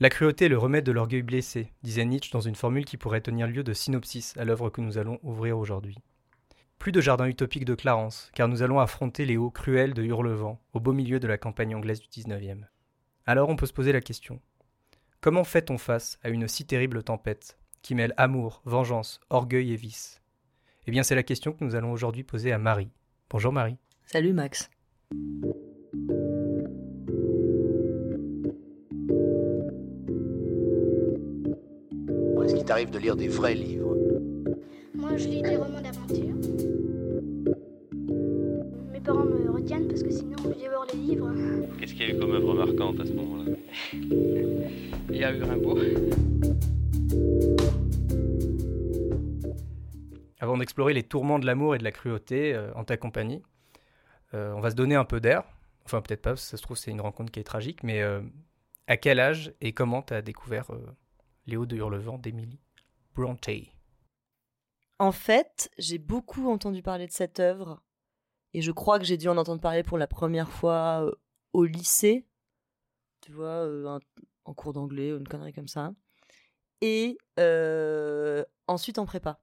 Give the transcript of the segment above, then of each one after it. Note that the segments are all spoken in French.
La cruauté est le remède de l'orgueil blessé, disait Nietzsche dans une formule qui pourrait tenir lieu de synopsis à l'œuvre que nous allons ouvrir aujourd'hui. Plus de jardin utopique de Clarence, car nous allons affronter les hauts cruels de Hurlevent, au beau milieu de la campagne anglaise du XIXe. Alors on peut se poser la question. Comment fait-on face à une si terrible tempête, qui mêle amour, vengeance, orgueil et vice? Eh bien c'est la question que nous allons aujourd'hui poser à Marie. Bonjour Marie. Salut Max. T'arrive de lire des vrais livres Moi, je lis des romans d'aventure. Mes parents me retiennent parce que sinon, je vais voir les livres. Qu'est-ce qu'il y a eu comme œuvre marquante à ce moment-là? Il y a eu Rimbaud. Avant d'explorer les tourments de l'amour et de la cruauté euh, en ta compagnie, euh, on va se donner un peu d'air. Enfin, peut-être pas, ça se trouve, c'est une rencontre qui est tragique, mais euh, à quel âge et comment tu as découvert Léo de Hurlevent d'Emily Bronte. En fait, j'ai beaucoup entendu parler de cette œuvre et je crois que j'ai dû en entendre parler pour la première fois euh, au lycée. Tu vois, euh, en cours d'anglais, une connerie comme ça. Et euh, ensuite en prépa.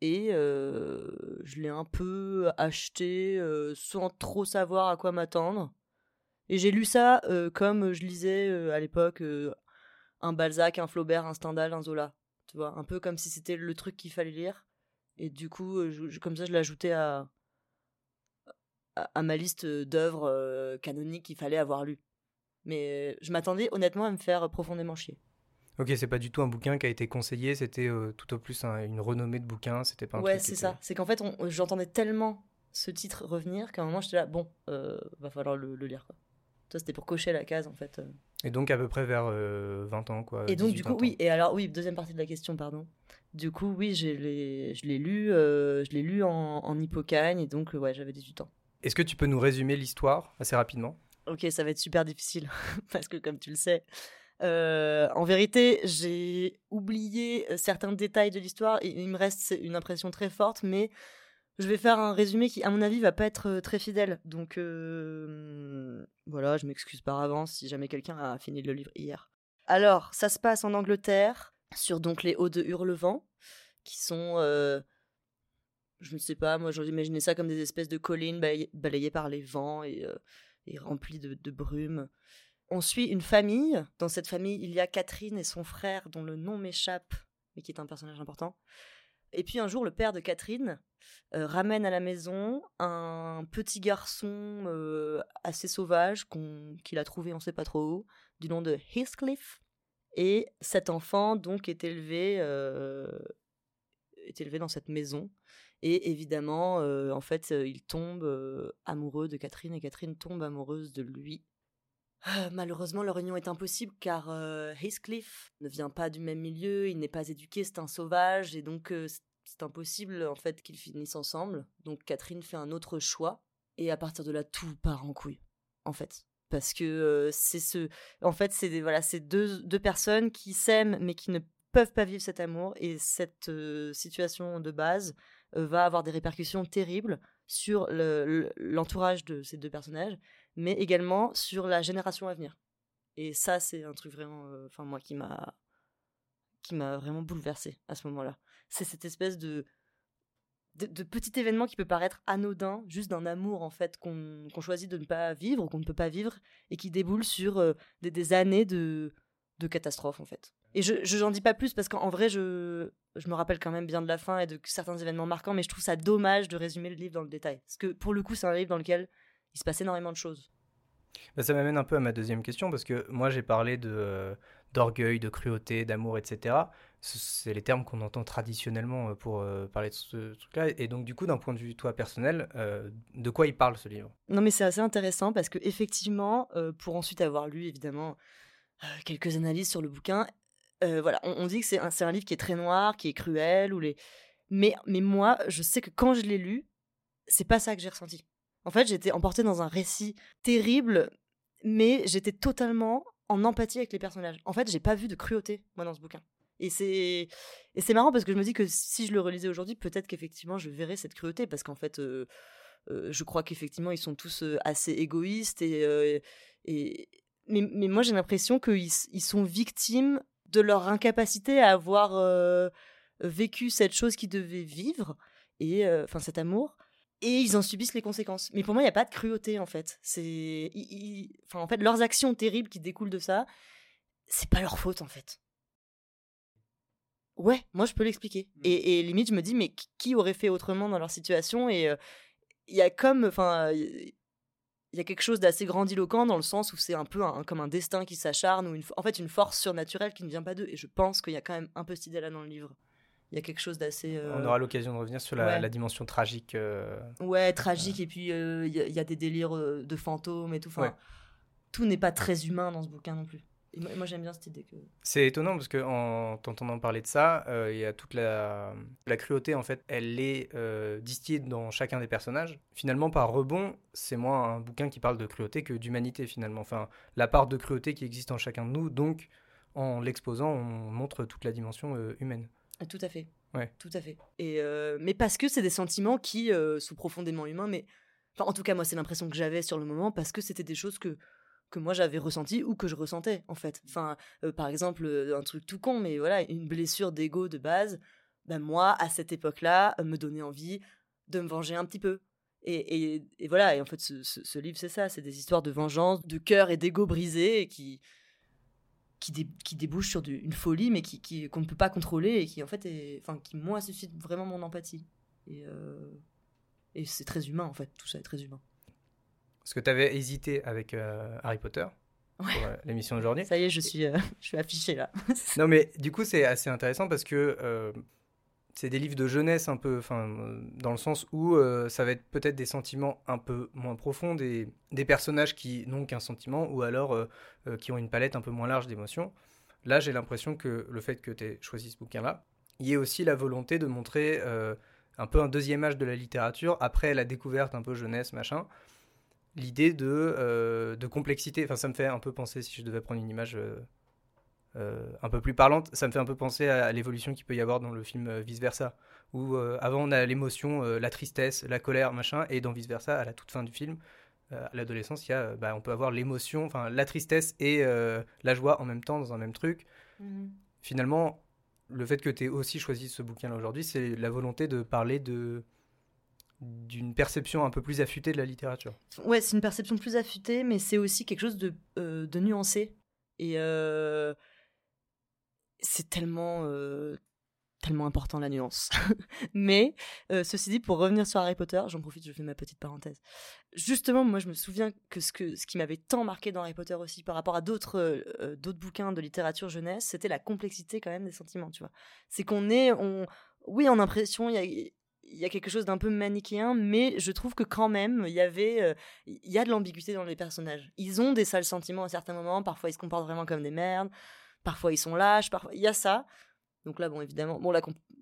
Et je l'ai un peu acheté sans trop savoir à quoi m'attendre. Et j'ai lu ça comme je lisais à l'époque un Balzac, un Flaubert, un Stendhal, un Zola. Tu vois, un peu comme si c'était le truc qu'il fallait lire. Et du coup, euh, comme ça, je l'ajoutais à, à, ma liste d'œuvres euh, canoniques qu'il fallait avoir lues. Mais je m'attendais honnêtement à me faire profondément chier. Ok, c'est pas du tout un bouquin qui a été conseillé, c'était euh, tout au plus une renommée de bouquin, c'était pas un Ouais, c'est ça. C'est qu'en fait, j'entendais tellement ce titre revenir qu'à un moment, j'étais là, bon, va falloir le, le lire. Quoi. Toi, c'était pour cocher la case, en fait. Et donc à peu près vers 20 euh, ans, quoi. Et donc du coup, oui. Et alors, oui, deuxième partie de la question, pardon. Du coup, oui, je l'ai lu, euh, je l'ai lu en, en hippocagne, et donc, ouais, j'avais 18 ans. Est-ce que tu peux nous résumer l'histoire assez rapidement? Ok, ça va être super difficile, parce que comme tu le sais, euh, en vérité, j'ai oublié certains détails de l'histoire, il me reste une impression très forte, mais je vais faire un résumé qui, à mon avis, va pas être euh, très fidèle. Donc euh, voilà, je m'excuse par avance si jamais quelqu'un a fini le livre hier. Alors, ça se passe en Angleterre, sur donc les hauts de Hurlevent, qui sont, euh, je ne sais pas, moi j'imaginais ça comme des espèces de collines balayées, par les vents et, remplies de, de brume. On suit une famille. Dans cette famille, il y a Catherine et son frère, dont le nom m'échappe, mais qui est un personnage important. Et puis un jour, le père de Catherine euh, ramène à la maison un petit garçon euh, assez sauvage qu'il a trouvé, on ne sait pas trop où, du nom de Heathcliff. Et cet enfant donc est élevé, euh, est élevé dans cette maison. Et évidemment, en fait, il tombe amoureux de Catherine et Catherine tombe amoureuse de lui. Ah, malheureusement, leur union est impossible car Heathcliff ne vient pas du même milieu, il n'est pas éduqué, c'est un sauvage et donc c'est impossible en fait qu'ils finissent ensemble. Donc Catherine fait un autre choix et à partir de là tout part en couille en fait parce que euh, c'est ce en fait c'est voilà c'est deux, deux personnes qui s'aiment mais qui ne peuvent pas vivre cet amour et cette situation de base va avoir des répercussions terribles sur l'entourage de ces deux personnages mais également sur la génération à venir. Et ça, c'est un truc vraiment, euh, enfin moi, qui m'a, qui m'a vraiment bouleversé à ce moment-là. C'est cette espèce de, de, petit événement qui peut paraître anodin, juste d'un amour en fait qu'on choisit de ne pas vivre ou qu'on ne peut pas vivre, et qui déboule sur euh, des, années de, de catastrophes en fait. Et je n'en dis pas plus parce qu'en vrai, je, je me rappelle quand même bien de la fin et de certains événements marquants, mais je trouve ça dommage de résumer le livre dans le détail. Parce que pour le coup, c'est un livre dans lequel il se passe énormément de choses. Bah, ça m'amène un peu à ma deuxième question, parce que moi j'ai parlé de, euh, d'orgueil, de cruauté, d'amour, etc. C'est les termes qu'on entend traditionnellement euh, pour euh, parler de ce truc-là. Et donc du coup, d'un point de vue toi personnel, de quoi il parle ce livre? Non mais c'est assez intéressant, parce que effectivement, pour ensuite avoir lu évidemment quelques analyses sur le bouquin, voilà, on, dit que c'est un, un livre qui est très noir, qui est cruel, ou les... mais, mais moi, je sais que quand je l'ai lu, c'est pas ça que j'ai ressenti. En fait, j'étais emportée dans un récit terrible, mais j'étais totalement en empathie avec les personnages. En fait, j'ai pas vu de cruauté, moi, dans ce bouquin. Et c'est marrant parce que je me dis que si je le relisais aujourd'hui, peut-être qu'effectivement je verrais cette cruauté parce qu'en fait, euh, euh, je crois qu'effectivement ils sont tous euh, assez égoïstes et, et Mais, mais moi, j'ai l'impression qu'ils ils sont victimes de leur incapacité à avoir vécu cette chose qu'ils devaient vivre, et enfin cet amour, et ils en subissent les conséquences. Mais pour moi, il n'y a pas de cruauté, en fait. C'est, ils- enfin, en fait, leurs actions terribles qui découlent de ça, c'est pas leur faute, en fait. Ouais, moi, je peux l'expliquer. Et, et limite, je me dis, mais qui- aurait fait autrement dans leur situation? Et euh, il y a comme, enfin, il y a quelque chose d'assez grandiloquent dans le sens où c'est un peu un- comme un destin qui s'acharne ou une, en fait une force surnaturelle qui ne vient pas d'eux. Et je pense qu'il y a quand même un peu cette idée-là dans le livre. Il y a quelque chose d'assez. euh, On aura l'occasion de revenir sur la, ouais. la dimension tragique. euh, Ouais, tragique, et puis euh, il y, a- il y a des délires euh, de fantômes et tout. Enfin, Ouais. tout n'est pas très humain dans ce bouquin non plus. Et moi, moi, j'aime bien cette idée que. C'est étonnant parce que en t'entendant parler de ça, euh, il y a toute la, la cruauté en fait, elle est euh, distillée dans chacun des personnages. Finalement, par rebond, c'est moins un bouquin qui parle de cruauté que d'humanité finalement. Enfin, la part de cruauté qui existe en chacun de nous, donc en l'exposant, on montre toute la dimension euh, humaine. Ah, Tout à fait. Ouais. Tout à fait. Et euh, mais parce que c'est des sentiments qui euh, sont profondément humains, mais enfin, en tout cas, moi, c'est l'impression que j'avais sur le moment parce que c'était des choses que que moi j'avais ressenties ou que je ressentais en fait. Enfin, euh, par exemple, un truc tout con, mais voilà, une blessure d'ego de base. Ben moi, à cette époque-là, me donnait envie de me venger un petit peu. Et, et- et voilà, et en fait, ce, ce- ce livre, c'est ça, c'est des histoires de vengeance, de cœur et d'ego brisé, et qui, qui, dé- qui débouchent sur une folie, mais qui, qui- qu'on ne peut pas contrôler, et qui, en fait, est, enfin, qui, moi, suscite vraiment mon empathie. Et, euh, et c'est très humain, en fait, tout ça est très humain. Parce que tu avais hésité avec euh, Harry Potter Ouais. pour euh, l'émission d'aujourd'hui. Ça y est, je suis, je suis affichée là. Non, mais du coup, c'est assez intéressant parce que c'est des livres de jeunesse un peu, enfin, dans le sens où euh, ça va être peut-être des sentiments un peu moins profonds, des, des personnages qui n'ont qu'un sentiment ou alors euh, euh, qui ont une palette un peu moins large d'émotions. Là, j'ai l'impression que le fait que tu aies choisi ce bouquin-là, il y a aussi la volonté de montrer un peu un deuxième âge de la littérature après la découverte un peu jeunesse, machin. L'idée de, de complexité, enfin ça me fait un peu penser, si je devais prendre une image un peu plus parlante, ça me fait un peu penser à, à l'évolution qu'il peut y avoir dans le film euh, Vice Versa, où euh, avant on a l'émotion, euh, la tristesse, la colère, machin, et dans Vice Versa, à la toute fin du film, euh, à l'adolescence, il y a, euh, bah, on peut avoir l'émotion, enfin la tristesse et euh, la joie en même temps dans un même truc. Finalement, le fait que tu aies aussi choisi ce bouquin-là aujourd'hui, c'est la volonté de parler de d'une perception un peu plus affûtée de la littérature. Ouais, c'est une perception plus affûtée, mais c'est aussi quelque chose de, euh, de nuancé. Et euh, c'est tellement, euh, tellement important la nuance. mais euh, ceci dit, pour revenir sur Harry Potter, j'en profite, je fais ma petite parenthèse. Justement, moi, je me souviens que ce, que, ce qui m'avait tant marqué dans Harry Potter aussi, par rapport à d'autres euh, d'autres bouquins de littérature jeunesse, c'était la complexité quand même des sentiments, tu vois. C'est qu'on est, on, oui, en impression, il y a quelque chose d'un peu manichéen, mais je trouve que quand même, il y avait, il y a de l'ambiguïté dans les personnages. Ils ont des sales sentiments à certains moments, parfois ils se comportent vraiment comme des merdes, parfois ils sont lâches, parfois il y a ça. Donc là, bon, évidemment, bon là,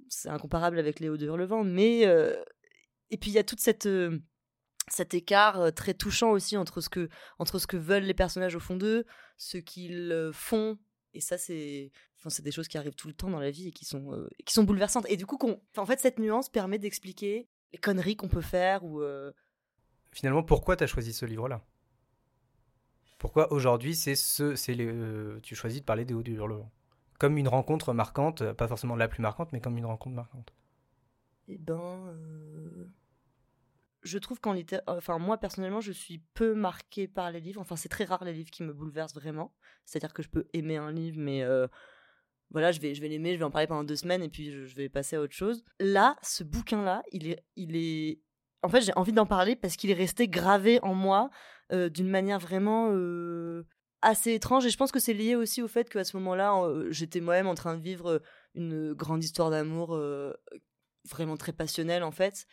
c'est incomparable avec Léo de Hurlevent, mais euh, et puis il y a toute cette euh, cet écart euh, très touchant aussi entre ce que entre ce que veulent les personnages au fond d'eux, ce qu'ils font et ça, c'est enfin, c'est des choses qui arrivent tout le temps dans la vie et qui sont, qui sont bouleversantes. Et du coup, qu'on... en fait, cette nuance permet d'expliquer les conneries qu'on peut faire Finalement, pourquoi tu as choisi ce livre-là? Pourquoi aujourd'hui, c'est ce, c'est les, euh, tu choisis de parler des hauts du hurlement? Comme une rencontre marquante, pas forcément la plus marquante, mais comme une rencontre marquante. Eh ben. euh, Je trouve qu'en littérature. Enfin, moi, personnellement, je suis peu marquée par les livres. Enfin, c'est très rare les livres qui me bouleversent vraiment. C'est-à-dire que je peux aimer un livre, mais. euh, Voilà, je vais, je vais l'aimer, je vais en parler pendant deux semaines et puis je, je vais passer à autre chose. Là, ce bouquin-là, il est, il est. En fait, j'ai envie d'en parler parce qu'il est resté gravé en moi d'une manière vraiment euh, assez étrange. Et je pense que c'est lié aussi au fait qu'à ce moment-là, euh, j'étais moi-même en train de vivre une grande histoire d'amour euh, vraiment très passionnelle en fait.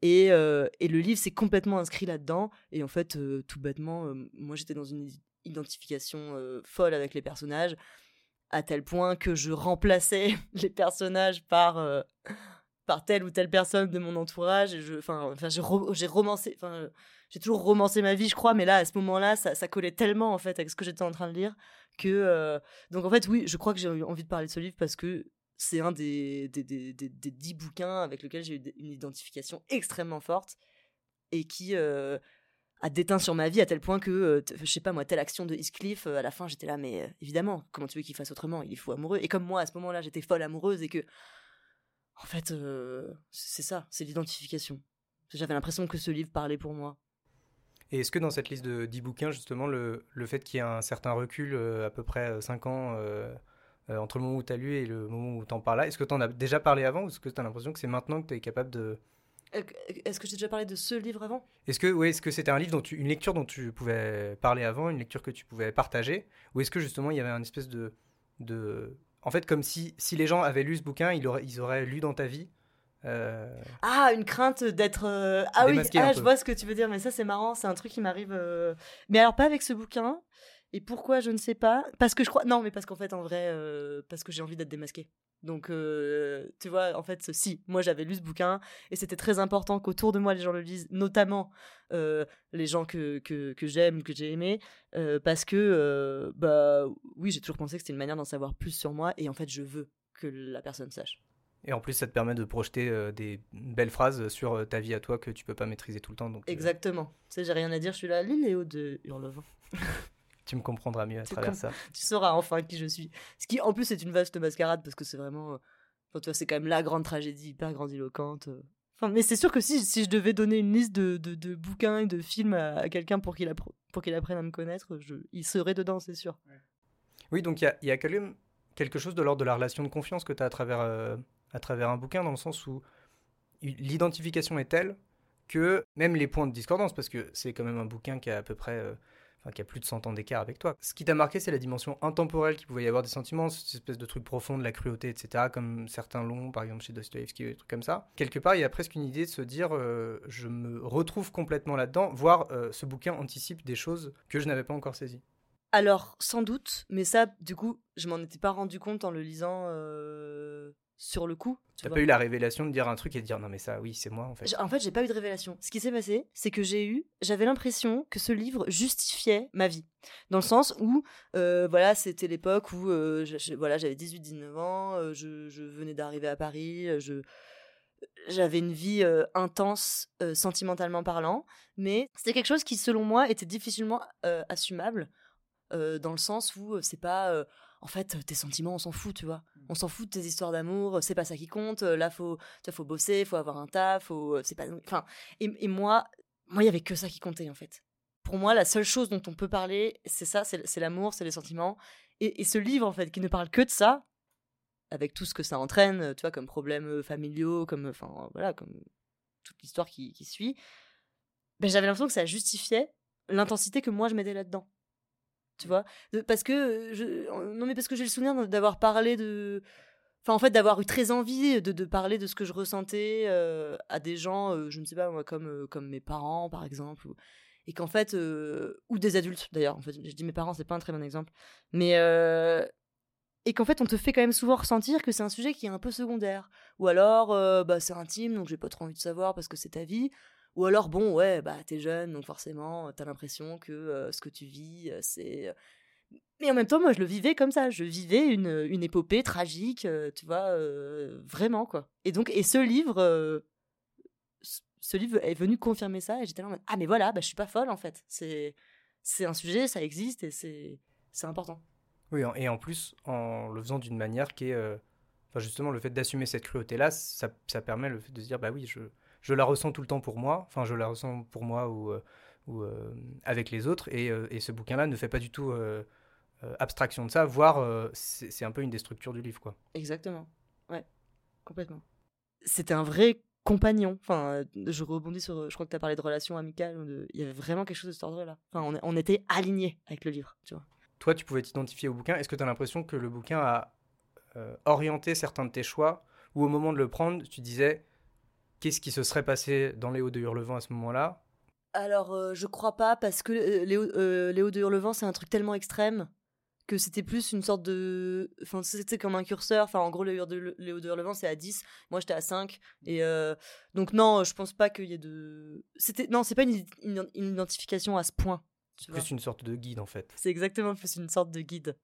Et, euh, et le livre s'est complètement inscrit là-dedans. Et en fait, euh, tout bêtement, euh, moi j'étais dans une identification euh, folle avec les personnages, à tel point que je remplaçais les personnages par, euh, par telle ou telle personne de mon entourage. Et je, enfin, j'ai romancé, enfin, j'ai toujours romancé ma vie, je crois, mais là, à ce moment-là, ça, collait tellement en fait avec ce que j'étais en train de lire que. euh, donc en fait, oui, je crois que j'ai envie de parler de ce livre parce que c'est un des, des, des, des- dix bouquins avec lesquels j'ai eu une identification extrêmement forte et qui, euh, a déteint sur ma vie à tel point que, euh, je sais pas moi, telle action de Heathcliff, euh, à la fin j'étais là, mais euh, évidemment, comment tu veux qu'il fasse autrement? Il est fou amoureux. Et comme moi, à ce moment-là, j'étais folle amoureuse et que, en fait, c'est ça, c'est l'identification. J'avais l'impression que ce livre parlait pour moi. Et est-ce que dans cette liste de 10 bouquins, justement, le, le fait qu'il y ait un certain recul, euh, à peu près 5 ans, euh, euh, entre le moment où tu as lu et le moment où tu en parles là, est-ce que tu en as déjà parlé avant ou est-ce que tu as l'impression que c'est maintenant que tu es capable de... Euh, Est-ce que j'ai déjà parlé de ce livre avant? Est-ce que, ouais, est-ce que c'était un livre dont tu, une lecture dont tu pouvais parler avant, une lecture que tu pouvais partager, ou est-ce que justement il y avait un espèce de, de, en fait, comme si si les gens avaient lu ce bouquin, ils auraient, ils auraient lu dans ta vie? Euh, Ah, une crainte d'être. euh, Ah oui, ah, je vois ce que tu veux dire, mais ça c'est marrant, c'est un truc qui m'arrive. euh, Mais alors pas avec ce bouquin. Et pourquoi je ne sais pas Parce que je crois. Non, mais parce qu'en fait, en vrai, parce que j'ai envie d'être démasqué. Donc, tu vois, en fait, si, moi j'avais lu ce bouquin et c'était très important qu'autour de moi les gens le lisent, notamment les gens que, que, que j'aime, que j'ai aimé, parce que, bah oui, j'ai toujours pensé que c'était une manière d'en savoir plus sur moi et en fait, je veux que la personne sache. Et en plus, ça te permet de projeter euh, des belles phrases sur euh, ta vie à toi que tu peux pas maîtriser tout le temps. Donc, euh, Exactement. Tu sais, j'ai rien à dire, je suis là, lis Léo de Hurlevent. tu me comprendras mieux à Tu travers ça. tu sauras enfin qui je suis. Ce qui, en plus, est une vaste mascarade parce que c'est vraiment. Enfin, tu vois, c'est quand même la grande tragédie hyper grandiloquente. Enfin, mais c'est sûr que si, si je devais donner une liste de, de, de bouquins et de films à, à quelqu'un pour qu'il appre- pour qu'il apprenne à me connaître, je, il serait dedans, c'est sûr. Oui, donc il y a, il y a quand même quelque chose de l'ordre de la relation de confiance que tu as à travers, euh, à travers un bouquin, dans le sens où l'identification est telle que même les points de discordance, parce que c'est quand même un bouquin qui a à peu près, euh, enfin, qui a plus de 100 ans d'écart avec toi. Ce qui t'a marqué, c'est la dimension intemporelle qu'il pouvait y avoir des sentiments, cette espèce de truc profond, de la cruauté, etc., comme certains l'ont, par exemple chez Dostoevsky, des trucs comme ça. Quelque part, il y a presque une idée de se dire, euh, je me retrouve complètement là-dedans, voire euh, ce bouquin anticipe des choses que je n'avais pas encore saisies. Alors, sans doute, mais ça, du coup, je m'en étais pas rendu compte en le lisant sur le coup. tu vois. pas eu la révélation de dire un truc et de dire non mais ça oui c'est moi en fait. En fait, j'ai pas eu de révélation. Ce qui s'est passé, c'est que j'ai eu, j'avais l'impression que ce livre justifiait ma vie, dans le sens où, euh, voilà, c'était l'époque où, euh, je- je- voilà, j'avais 18-19 ans, euh, je, je venais d'arriver à Paris, euh, je, j'avais une vie euh, intense, euh, sentimentalement parlant, mais c'était quelque chose qui, selon moi, était difficilement euh, assumable, dans le sens où c'est pas, en fait, tes sentiments, on s'en fout, tu vois. On s'en fout de tes histoires d'amour, c'est pas ça qui compte. euh, Là, faut, faut bosser, faut avoir un taf, faut, c'est pas, enfin, et, et moi, moi, il y avait que ça qui comptait en fait. Pour moi, la seule chose dont on peut parler, c'est ça, c'est l'amour, c'est les sentiments. Et, et ce livre, en fait, qui ne parle que de ça, avec tout ce que ça entraîne, tu vois, comme problèmes euh, familiaux, comme, enfin, voilà, comme toute l'histoire qui, qui suit, ben, j'avais l'impression que ça justifiait l'intensité que moi je mettais là-dedans. Tu vois Parce que, euh, non, mais parce que j'ai le souvenir d'avoir parlé de. Enfin, en fait, d'avoir eu très envie de, parler de ce que je ressentais euh, à des gens, euh, je ne sais pas, moi, comme, comme mes parents, par exemple. ou- et qu'en fait. ou des adultes, d'ailleurs. En fait, je dis mes parents, c'est pas un très bon exemple. Mais. et qu'en fait, on te fait quand même souvent ressentir que c'est un sujet qui est un peu secondaire. Ou alors, bah, c'est intime, donc j'ai pas trop envie de savoir parce que c'est ta vie. Ou alors, bon, ouais, bah, t'es jeune, donc forcément, t'as l'impression que ce que tu vis, c'est. Mais en même temps, moi, je le vivais comme ça. Je vivais une, épopée tragique, tu vois, vraiment, quoi. Et donc, et ce livre, ce- livre est venu confirmer ça, et j'étais là en mode, ah, mais voilà, bah, je suis pas folle, en fait. C'est, un sujet, ça existe, et c'est, important. Oui et en plus en le faisant d'une manière qui est, enfin justement le fait d'assumer cette cruauté là, ça, ça permet le fait de dire bah oui je, je la ressens tout le temps pour moi, enfin je la ressens pour moi ou, euh, ou euh, avec les autres et, euh, et ce bouquin là ne fait pas du tout abstraction de ça, voire euh, c'est un peu une des structures du livre quoi. Exactement. Ouais, complètement. C'était un vrai compagnon. Enfin, euh, je rebondis sur. Je crois que tu as parlé de relations amicales. de- Il y avait vraiment quelque chose de cet ordre-là. Enfin, on, on était alignés avec le livre, tu vois. Toi tu pouvais t'identifier au bouquin, est-ce que tu as l'impression que le bouquin a euh, orienté certains de tes choix ou au moment de le prendre tu disais qu'est-ce qui se serait passé dans les hauts de Hurlevent à ce moment-là? Alors, euh, je crois pas, parce que euh, Léo, euh, Léo de Hurlevent, c'est un truc tellement extrême que c'était plus une sorte de. Enfin, c'était comme un curseur. Enfin, en gros, Léo de, Léo de Hurlevent, c'est à 10. Moi, j'étais à 5. Et euh, donc, non, je pense pas qu'il y ait de. C'était... Non, c'est pas une, une- une identification à ce point. tu. Plus une sorte de guide en fait. C'est exactement plus une sorte de guide.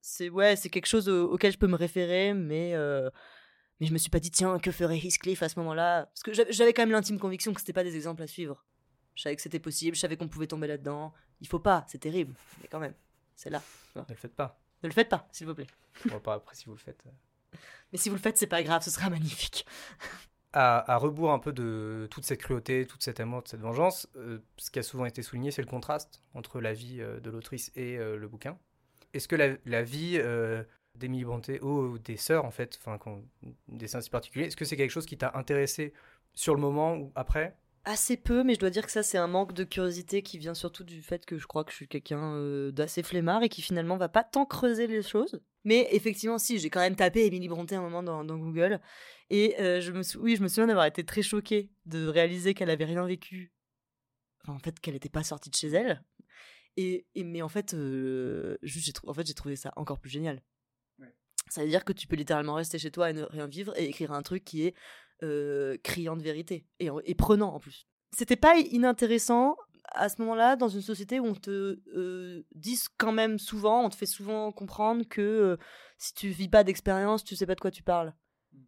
C'est ouais, c'est quelque chose au- auquel je peux me référer, mais mais je me suis pas dit tiens que ferait Heathcliff à ce moment-là, parce que j'avais quand même l'intime conviction que c'était pas des exemples à suivre. Je savais que c'était possible, je savais qu'on pouvait tomber là-dedans. Il faut pas, c'est terrible, mais quand même, c'est là. Ne le faites pas. Ne le faites pas, s'il vous plaît. On va pas après si vous le faites. euh. Mais si vous le faites, c'est pas grave, ce sera magnifique. À, à rebours un peu de toute cette cruauté, toute cette amour, de cette vengeance, euh, ce qui a souvent été souligné, c'est le contraste entre la vie euh, de l'autrice et euh, le bouquin. Est-ce que la, la vie d'Emily Brontë ou des sœurs, en fait, enfin, des sœurs si particuliers, est-ce que c'est quelque chose qui t'a intéressé sur le moment ou après? Assez peu, mais je dois dire que ça, c'est un manque de curiosité qui vient surtout du fait que je crois que je suis quelqu'un euh, d'assez flemmard et qui finalement va pas tant creuser les choses. Mais effectivement, si, j'ai quand même tapé Emily Brontë un moment dans, Google. Et euh, je me oui, je me souviens d'avoir été très choquée de réaliser qu'elle avait rien vécu. Enfin, en fait, qu'elle n'était pas sortie de chez elle. Et, mais en fait, euh, en fait, j'ai trouvé ça encore plus génial. Ça veut dire que tu peux littéralement rester chez toi et ne rien vivre et écrire un truc qui est euh, criant de vérité et, en- et prenant en plus. C'était pas inintéressant à ce moment-là dans une société où on te euh, dit quand même souvent, on te fait souvent comprendre que euh, si tu vis pas d'expérience, tu sais pas de quoi tu parles.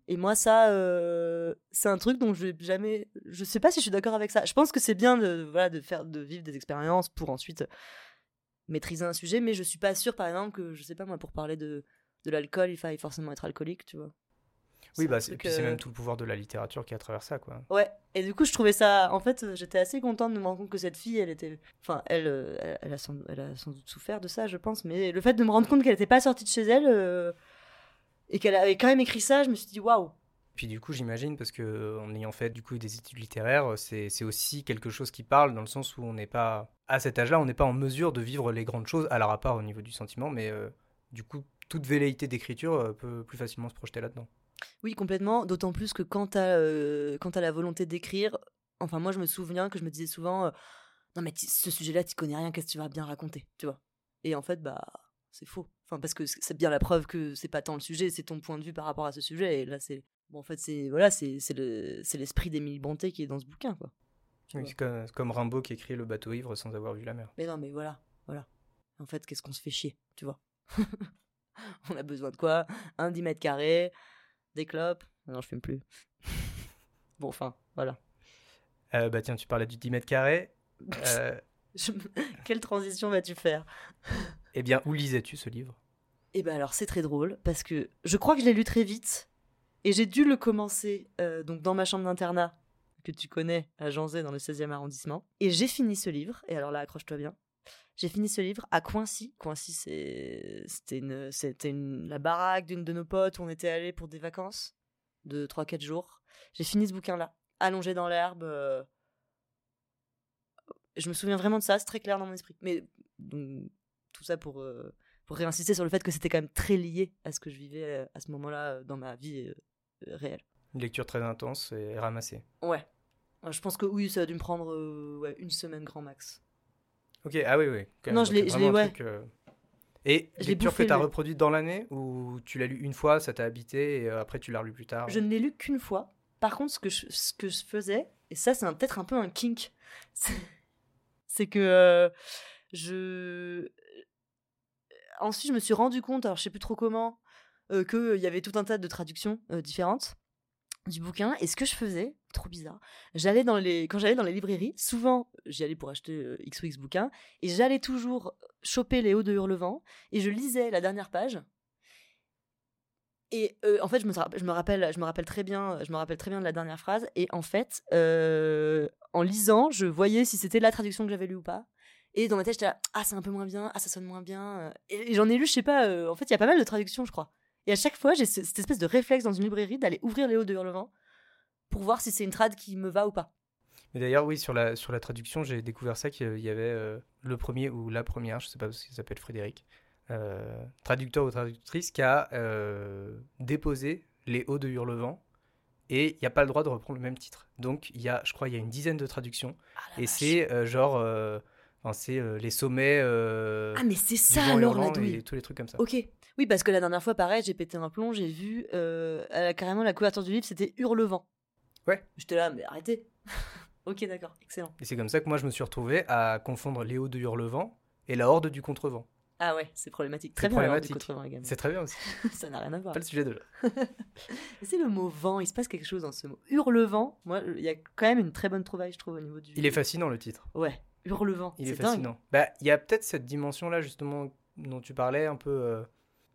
Et moi, ça, euh, c'est un truc dont je jamais. Je sais pas si je suis d'accord avec ça. Je pense que c'est bien de, voilà, de, faire, de vivre des expériences pour ensuite maîtriser un sujet, mais je suis pas sûre, par exemple, que, je sais pas moi, pour parler de, de l'alcool, il faille forcément être alcoolique, tu vois. Oui, bah, c'est, euh, même tout le pouvoir de la littérature qui est à travers ça, quoi. Ouais, et du coup, je trouvais ça. En fait, euh, j'étais assez contente de me rendre compte que cette fille, elle était. Enfin, elle, euh, elle, elle a sans... elle a sans doute souffert de ça, je pense, mais le fait de me rendre compte qu'elle n'était pas sortie de chez elle euh, et qu'elle avait quand même écrit ça, je me suis dit waouh. Puis du coup, j'imagine, parce que en ayant fait du coup des études littéraires, c'est, c'est aussi quelque chose qui parle dans le sens où on n'est pas à cet âge-là, on n'est pas en mesure de vivre les grandes choses, alors à part au niveau du sentiment, mais euh, du coup, toute velléité d'écriture euh, peut plus facilement se projeter là-dedans. Oui, complètement, d'autant plus que quand t'as euh, quand t'as la volonté d'écrire, enfin, moi, je me souviens que je me disais souvent euh, non, mais tu- ce sujet-là, tu connais rien, qu'est-ce que tu vas bien raconter, tu vois? Et en fait, bah, c'est faux. Enfin, parce que c'est bien la preuve que c'est pas tant le sujet, c'est ton point de vue par rapport à ce sujet. Et là, c'est. Bon, en fait, c'est voilà, c'est c'est le c'est l'esprit d'Émile Bonté qui est dans ce bouquin, quoi. Tu Oui, c'est comme, comme Rimbaud qui écrit Le bateau ivre sans avoir vu la mer. Mais non, mais voilà, voilà. En fait, qu'est-ce qu'on se fait chier, tu vois? On a besoin de quoi? Un 10 mètres carrés, des clopes. Non, je fume plus. bon, enfin, voilà. Euh, bah tiens, tu parlais du 10 mètres carrés. Euh, Je- Quelle transition vas-tu faire? Eh bien, où lisais-tu ce livre? Eh ben alors, c'est très drôle parce que je crois que je l'ai lu très vite et j'ai dû le commencer euh, donc dans ma chambre d'internat que tu connais à Janzé dans le 16e arrondissement. Et j'ai fini ce livre, et alors là, accroche-toi bien. J'ai fini ce livre à Coincy. Coincy, c'était une, c'était une, la baraque d'une de nos potes où on était allés pour des vacances de 3-4 jours. J'ai fini ce bouquin-là, allongé dans l'herbe. euh, Je me souviens vraiment de ça, c'est très clair dans mon esprit. Mais donc, tout ça pour, euh, pour réinsister sur le fait que c'était quand même très lié à ce que je vivais euh, à ce moment-là dans ma vie réelle. Une lecture très intense et ramassée. Ouais. Je pense que oui, ça a dû me prendre ouais, une semaine grand max. Ok, ah oui, oui. quand Non, même, je l'ai- je vraiment l'ai- un ouais. truc, euh, Et Je lecture que tu as le- reproduite dans l'année ou tu l'as lu une fois, ça t'a habité et euh, après tu l'as relu plus tard? Je ne l'ai lu qu'une fois. Par contre, ce que je, ce que je faisais, et ça c'est peut-être un peu un kink, c'est- c'est que euh, je... Ensuite, je me suis rendu compte, alors je sais plus trop comment, euh, qu'il y avait tout un tas de traductions euh, différentes du bouquin. Et ce que je faisais, trop bizarre, j'allais dans les, quand j'allais dans les librairies, souvent j'y allais pour acheter euh, X ou X bouquins, et j'allais toujours choper les hauts de Hurlevent, et je lisais la dernière page. Et euh, en fait, je me, je me rappelle, je me rappelle très bien, je me rappelle très bien de la dernière phrase. Et en fait, euh, en lisant, je voyais si c'était la traduction que j'avais lue ou pas. Et dans ma tête, j'étais là, ah c'est un peu moins bien, ah ça sonne moins bien. Et, et j'en ai lu, je sais pas. euh, en fait, il y a pas mal de traductions, je crois. Et à chaque fois, j'ai ce- cette espèce de réflexe dans une librairie d'aller ouvrir les hauts de Hurlevent pour voir si c'est une trad qui me va ou pas. Mais d'ailleurs, oui, sur la, sur la traduction, j'ai découvert ça qu'il y avait euh, le premier ou la première, je sais pas parce qu'il s'appelle Frédéric, euh, traducteur ou traductrice qui a euh, déposé les hauts de Hurlevent et il n'y a pas le droit de reprendre le même titre. Donc, il y a, je crois, il y a une dizaine de traductions Ah, et c'est genre, enfin, c'est les sommets Ah mais c'est ça alors la douille. et tous les trucs comme ça. Ok. Oui, parce que la dernière fois, pareil, j'ai pété un plomb, j'ai vu euh, euh, carrément la couverture du livre, c'était Hurlevent. Ouais. J'étais là, mais arrêtez. ok, d'accord, excellent. Et c'est comme ça que moi, je me suis retrouvé à confondre hauts de Hurlevent et la horde du contrevent. Ah ouais, c'est problématique. Très bien, alors, du problématique. contrevent également. C'est très bien aussi. ça n'a rien à voir. Pas le sujet de. Et C'est le mot vent, il se passe quelque chose dans ce mot. Hurlevent, moi, il y a quand même une très bonne trouvaille, je trouve, au niveau du. Il est fascinant le titre. Ouais, hurlevent. Il est, dingue. fascinant. Bah, il y a peut-être cette dimension-là, justement, dont tu parlais, un peu. euh,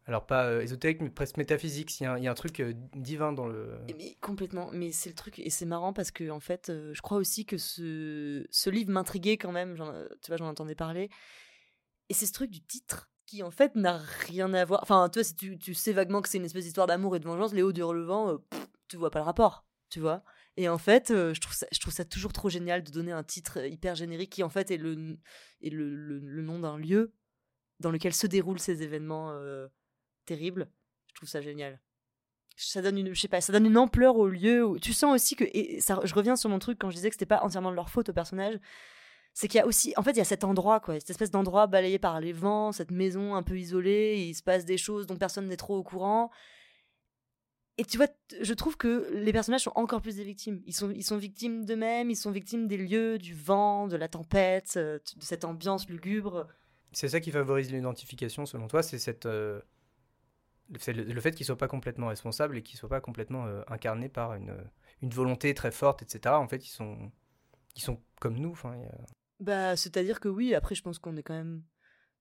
alors, pas euh, ésotérique, mais presque métaphysique. Il y a un, truc euh, divin dans le. Et Mais complètement, mais c'est le truc, et c'est marrant parce que en fait, euh, je crois aussi que ce, ce livre m'intriguait quand même, tu vois, j'en entendais parler, et c'est ce truc du titre qui en fait n'a rien à voir, enfin, tu vois, si tu, sais vaguement que c'est une espèce d'histoire d'amour et de vengeance, Léo Durlevent, euh, pff, tu vois pas le rapport, tu vois, et en fait, je, trouve ça, toujours trop génial de donner un titre hyper générique qui en fait est le, est le- le nom d'un lieu dans lequel se déroulent ces événements terribles, je trouve ça génial. Ça donne une je sais pas ça donne une ampleur au lieu tu sens aussi que et ça je reviens sur mon truc quand je disais que c'était pas entièrement de leur faute au personnage c'est qu'il y a aussi en fait il y a cet endroit quoi cette espèce d'endroit balayé par les vents cette maison un peu isolée il se passe des choses dont personne n'est trop au courant. Et tu vois je trouve que les personnages sont encore plus des victimes. Ils sont ils sont victimes d'eux-mêmes ils sont victimes des lieux du vent de la tempête euh, de cette ambiance lugubre. C'est ça qui favorise l'identification, selon toi C'est cette. euh, c'est le, le fait qu'ils soient pas complètement responsables et qu'ils soient pas complètement euh, incarnés par une, une volonté très forte, etc. En fait, ils sont, ils sont comme nous. Enfin, Bah, c'est-à-dire que oui, après, je pense qu'on est quand même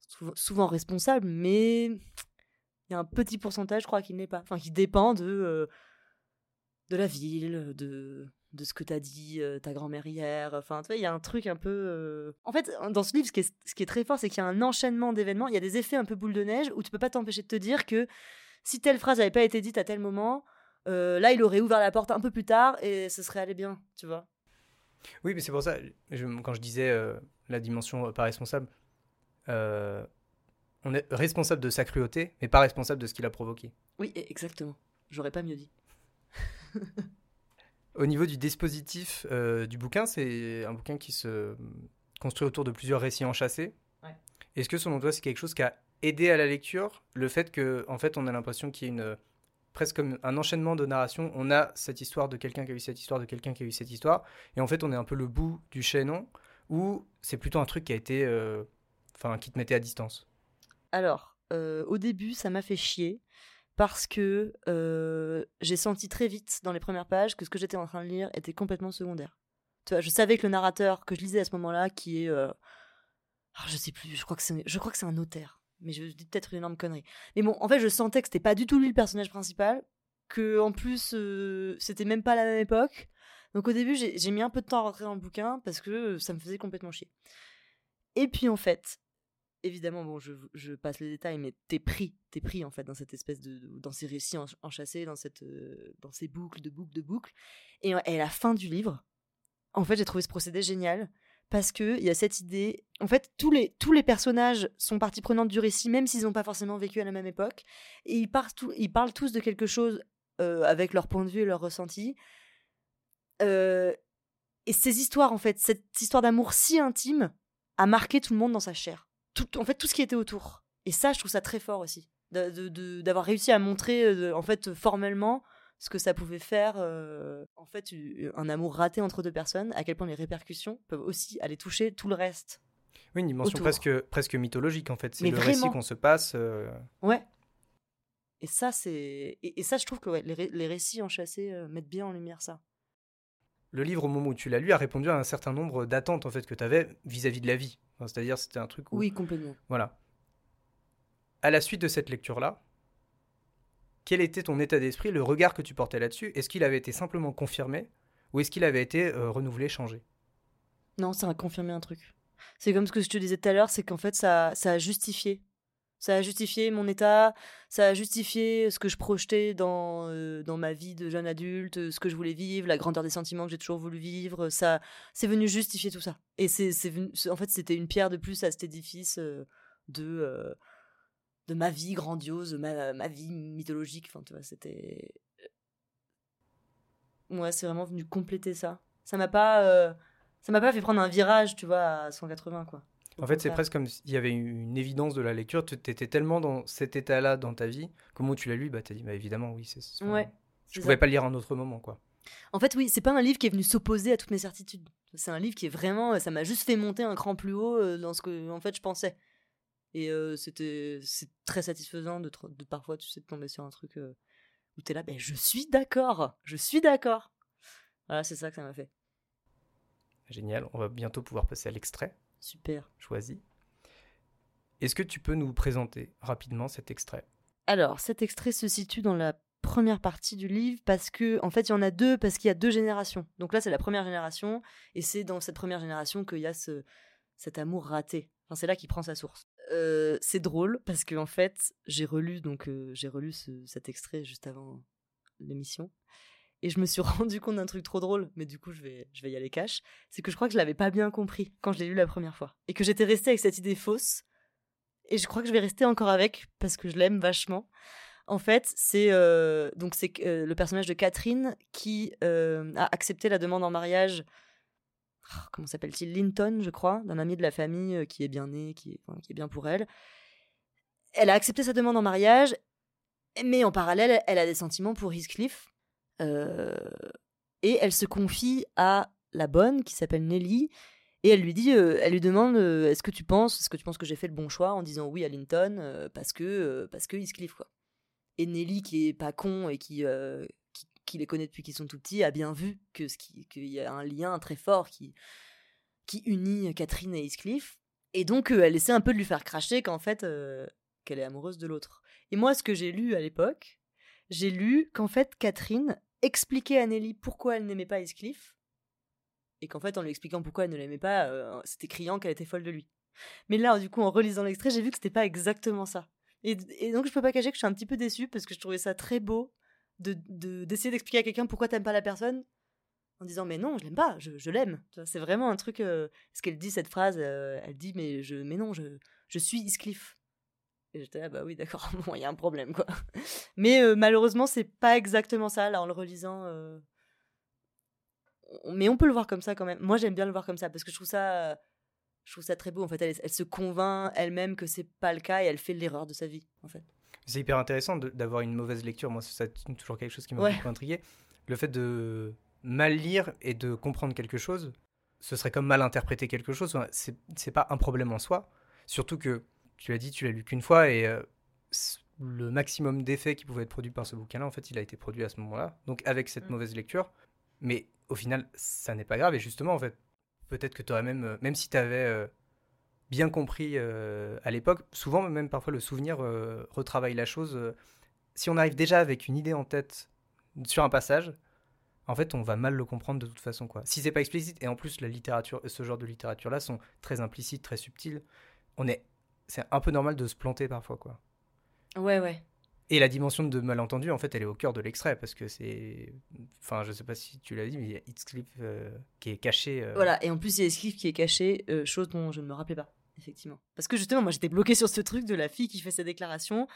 souvent, souvent responsable, mais il y a un petit pourcentage, je crois, qui n'est pas. Enfin, qui dépend de, euh, de la ville, de, de ce que t'as dit euh, ta grand-mère hier. Enfin, tu vois, il y a un truc un peu. euh, En fait, dans ce livre, ce qui est, ce qui est très fort, c'est qu'il y a un enchaînement d'événements. Il y a des effets un peu boule de neige où tu peux pas t'empêcher de te dire que si telle phrase n'avait pas été dite à tel moment, euh, là, il aurait ouvert la porte un peu plus tard et ce serait allé bien, tu vois. Oui, mais c'est pour ça, je- quand je disais euh, la dimension euh, pas responsable, euh, on est responsable de sa cruauté, mais pas responsable de ce qu'il a provoqué. Oui, e- exactement. J'aurais pas mieux dit. Au niveau du dispositif du bouquin, c'est un bouquin qui se construit autour de plusieurs récits enchâssés. Ouais. Est-ce que selon toi, c'est quelque chose qui a aidé à la lecture Le fait que, en fait, on a l'impression qu'il y a une presque comme un enchaînement de narration. On a cette histoire de quelqu'un qui a eu cette histoire, de quelqu'un qui a eu cette histoire, et en fait, on est un peu le bout du chaînon, ou c'est plutôt un truc qui a été, euh, qui te mettait à distance. Alors, euh, au début, ça m'a fait chier parce que euh, j'ai senti très vite dans les premières pages que ce que j'étais en train de lire était complètement secondaire. Tu vois, je savais que le narrateur que je lisais à ce moment-là, qui est, euh, ah, je sais plus, je crois que c'est, je crois que c'est un notaire, mais je dis peut-être une énorme connerie. Mais bon, en fait, je sentais que c'était pas du tout lui le personnage principal, que en plus euh, c'était même pas la même époque. Donc au début, j'ai mis un peu de temps à rentrer dans le bouquin parce que euh, ça me faisait complètement chier. Et puis en fait, évidemment, bon, je, passe les détails, mais t'es pris, t'es pris en fait dans cette espèce de, dans ces récits en- enchâssés, dans cette, euh, dans ces boucles de boucles de boucles. Et, et à la fin du livre, en fait, j'ai trouvé ce procédé génial parce que il y a cette idée. En fait, tous les tous les personnages sont partie prenante du récit, même s'ils n'ont pas forcément vécu à la même époque, et ils parlent, tous- de quelque chose euh, avec leur point de vue et leur ressenti. Euh, et ces histoires, en fait, cette histoire d'amour si intime, a marqué tout le monde dans sa chair. En fait, tout ce qui était autour. Et ça, je trouve ça très fort aussi, d'avoir réussi à montrer, euh, en fait, formellement, ce que ça pouvait faire, euh, en fait, un amour raté entre deux personnes, à quel point les répercussions peuvent aussi aller toucher tout le reste. Oui, une dimension Autour. presque, presque mythologique, en fait. C'est le récit vraiment. qu'on se passe. euh, Ouais. Et ça, c'est. Et, et ça, je trouve que ouais, les, ré- les récits enchâssés euh, mettent bien en lumière ça. le livre, au moment où tu l'as lu, a répondu à un certain nombre d'attentes en fait que tu avais vis-à-vis de la vie. Enfin, C'est-à-dire, c'était un truc où. Oui, complètement. Voilà. À la suite de cette lecture-là, quel était ton état d'esprit, le regard que tu portais là-dessus Est-ce qu'il avait été simplement confirmé ou est-ce qu'il avait été euh, renouvelé, changé? Non, ça a confirmé un truc. C'est comme ce que je te disais tout à l'heure, c'est qu'en fait, ça, ça a justifié. Ça a justifié mon état, ça a justifié ce que je projetais dans, euh, dans ma vie de jeune adulte, ce que je voulais vivre, la grandeur des sentiments que j'ai toujours voulu vivre. Ça, c'est venu justifier tout ça. Et c'est, en fait, c'était une pierre de plus à cet édifice euh, de, de ma vie grandiose, ma, ma vie mythologique. Enfin, tu vois, c'était. Ouais, c'est vraiment venu compléter ça. Ça m'a pas. euh, ça m'a pas fait prendre un virage, tu vois, à 180, quoi. En fait, c'est presque comme s'il y avait une évidence de la lecture. Tu étais tellement dans cet état-là dans ta vie. Comment tu l'as lu Bah, t'as dit, bah, évidemment, oui. c'est Ouais. Je pouvais ça. pas le lire à un autre moment, quoi. En fait, oui, c'est pas un livre qui est venu s'opposer à toutes mes certitudes. C'est un livre qui est vraiment. Ça m'a juste fait monter un cran plus haut euh, dans ce que, en fait, je pensais. Et euh, c'était c'est très satisfaisant de parfois, tu sais, de tomber sur un truc euh, où t'es là, ben je suis d'accord, je suis d'accord. Voilà, c'est ça que ça m'a fait. Génial, on va bientôt pouvoir passer à l'extrait Super. choisi. Est-ce que tu peux nous présenter rapidement cet extrait? Alors, cet extrait se situe dans la première partie du livre parce que, en fait, il y en a deux, parce qu'il y a deux générations. Donc là, c'est la première génération, et c'est dans cette première génération qu'il y a ce, cet amour raté. Enfin, c'est là qu'il prend sa source. Euh, c'est drôle parce que, en fait, j'ai relu, donc, euh, j'ai relu ce- cet extrait juste avant l'émission. Et je me suis rendu compte d'un truc trop drôle, mais du coup, je vais, je vais y aller cash. C'est que je crois que je l'avais pas bien compris quand je l'ai lu la première fois. Et que j'étais restée avec cette idée fausse. Et je crois que je vais rester encore avec parce que je l'aime vachement. En fait, c'est euh, donc c'est le personnage de Catherine qui a accepté la demande en mariage. Oh, comment s'appelle-t-il? Linton, je crois, d'un ami de la famille euh, qui est bien né, qui est, bien pour elle. Elle a accepté sa demande en mariage, mais en parallèle, elle a des sentiments pour Heathcliff. Euh, et elle se confie à la bonne qui s'appelle Nelly et elle lui dit, euh, elle lui demande, est-ce que tu penses, est-ce que tu penses que j'ai fait le bon choix en disant oui à Linton parce que parce que Heathcliff quoi. Et Nelly qui est pas con et qui, qui les connaît depuis qu'ils sont tout petits a bien vu que ce qui qu'il y a un lien très fort qui qui unit Catherine et Heathcliff. Et donc euh, elle essaie un peu de lui faire cracher qu'en fait euh, qu'elle est amoureuse de l'autre. Et moi ce que j'ai lu à l'époque, j'ai lu qu'en fait Catherine expliquait à Nelly pourquoi elle n'aimait pas Heathcliff et qu'en fait en lui expliquant pourquoi elle ne l'aimait pas, euh, c'était criant qu'elle était folle de lui. Mais là, du coup, en relisant l'extrait, j'ai vu que c'était pas exactement ça. Et, et donc je peux pas cacher que je suis un petit peu déçue parce que je trouvais ça très beau de de- d'essayer d'expliquer à quelqu'un pourquoi t'aimes pas la personne en disant mais non je l'aime pas je, je l'aime. C'est vraiment un truc euh, ce qu'elle dit cette phrase euh, elle dit mais je mais non je je suis Heathcliff et j'étais là bah oui d'accord bon il y a un problème quoi. Mais euh, malheureusement c'est pas exactement ça là en le relisant mais on peut le voir comme ça quand même. Moi j'aime bien le voir comme ça parce que je trouve ça je trouve ça très beau en fait. Elle, elle se convainc elle-même que c'est pas le cas et elle fait l'erreur de sa vie en fait C'est hyper intéressant d'avoir une mauvaise lecture. Moi, c'est toujours quelque chose qui m'a Ouais. beaucoup intrigué. Le fait de mal lire et de comprendre quelque chose, ce serait comme mal interpréter quelque chose. C'est pas un problème en soi. Surtout que tu as dit, tu l'as lu qu'une fois et euh, le maximum d'effets qui pouvaient être produits par ce bouquin-là, en fait, il a été produit à ce moment-là. Donc avec cette Mm. mauvaise lecture. Mais au final, ça n'est pas grave. Et justement, en fait, peut-être que tu aurais même, euh, même si tu avais bien compris euh, à l'époque, souvent même parfois le souvenir euh, retravaille la chose. euh, si on arrive déjà avec une idée en tête sur un passage, en fait, on va mal le comprendre de toute façon. Quoi. Si c'est pas explicite, et en plus la littérature, ce genre de littérature-là sont très implicites, très subtiles, on est, c'est un peu normal de se planter parfois. quoi. ouais ouais Et la dimension de malentendu, en fait, elle est au cœur de l'extrait, parce que c'est... Enfin, je sais pas si tu l'as dit, mais il y a euh, qui est caché. euh, Voilà, et en plus, il y a Esquive qui est caché, euh, chose dont je ne me rappelais pas, effectivement. Parce que justement, moi, j'étais bloquée sur ce truc de la fille qui fait ses déclarations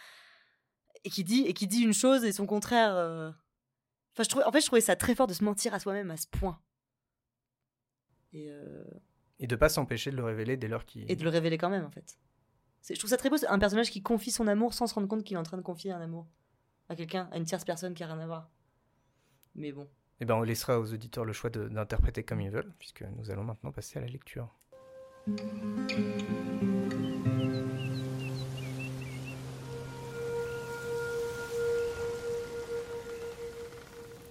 et qui dit, et qui dit une chose et son contraire. euh. Enfin, je trouvais, en fait, je trouvais ça très fort de se mentir à soi-même à ce point. Et, euh, Et de pas s'empêcher de le révéler dès lors qu'il... et de le révéler quand même, en fait. Je trouve ça très beau, c'est un personnage qui confie son amour sans se rendre compte qu'il est en train de confier un amour à quelqu'un, à une tierce personne qui a rien à voir. Mais bon. Eh ben, on laissera aux auditeurs le choix d'interpréter comme ils veulent, puisque nous allons maintenant passer à la lecture.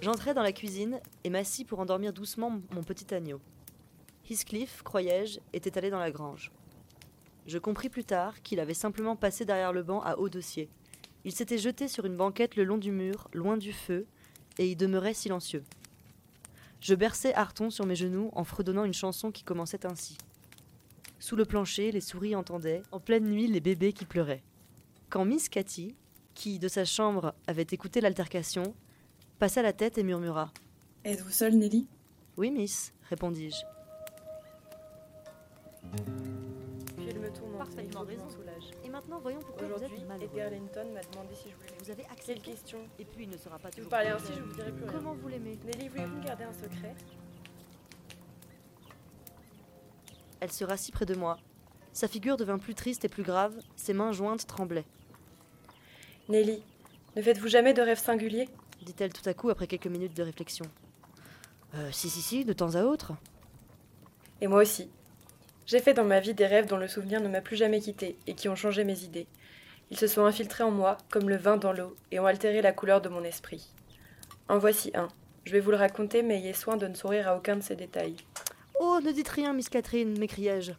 J'entrai dans la cuisine et m'assis pour endormir doucement mon petit agneau. Heathcliff, croyais-je, était allé dans la grange. Je compris plus tard qu'il avait simplement passé derrière le banc à haut dossier. Il s'était jeté sur une banquette le long du mur, loin du feu, et y demeurait silencieux. Je berçais Arton sur mes genoux en fredonnant une chanson qui commençait ainsi. Sous le plancher, les souris entendaient, en pleine nuit, les bébés qui pleuraient. Quand Miss Cathy, qui, de sa chambre, avait écouté l'altercation, passa la tête et murmura Êtes-vous seule, Nelly? Oui, miss, répondis-je. Puis elle me tourne Parfaitement raison. soulage. Et maintenant, voyons pourquoi vous Aujourd'hui, êtes malheureux. Edgar Linton m'a demandé si je voulais Vous avez Quelle accepté question? Et puis, il ne sera pas Si vous toujours parlez ainsi, je vous dirai plus rien. Comment vous l'aimez? Nelly, voulez-vous me garder un secret? Elle se rassit près de moi. Sa figure devint plus triste et plus grave, ses mains jointes tremblaient. Nelly, ne faites-vous jamais de rêves singuliers? dit-elle tout à coup après quelques minutes de réflexion. Euh, si, si, si, de temps à autre. Et moi aussi. J'ai fait dans ma vie des rêves dont le souvenir ne m'a plus jamais quitté et qui ont changé mes idées. Ils se sont infiltrés en moi comme le vin dans l'eau et ont altéré la couleur de mon esprit. En voici un. Je vais vous le raconter, mais ayez soin de ne sourire à aucun de ces détails. Oh, ne dites rien, Miss Catherine, m'écriai-je.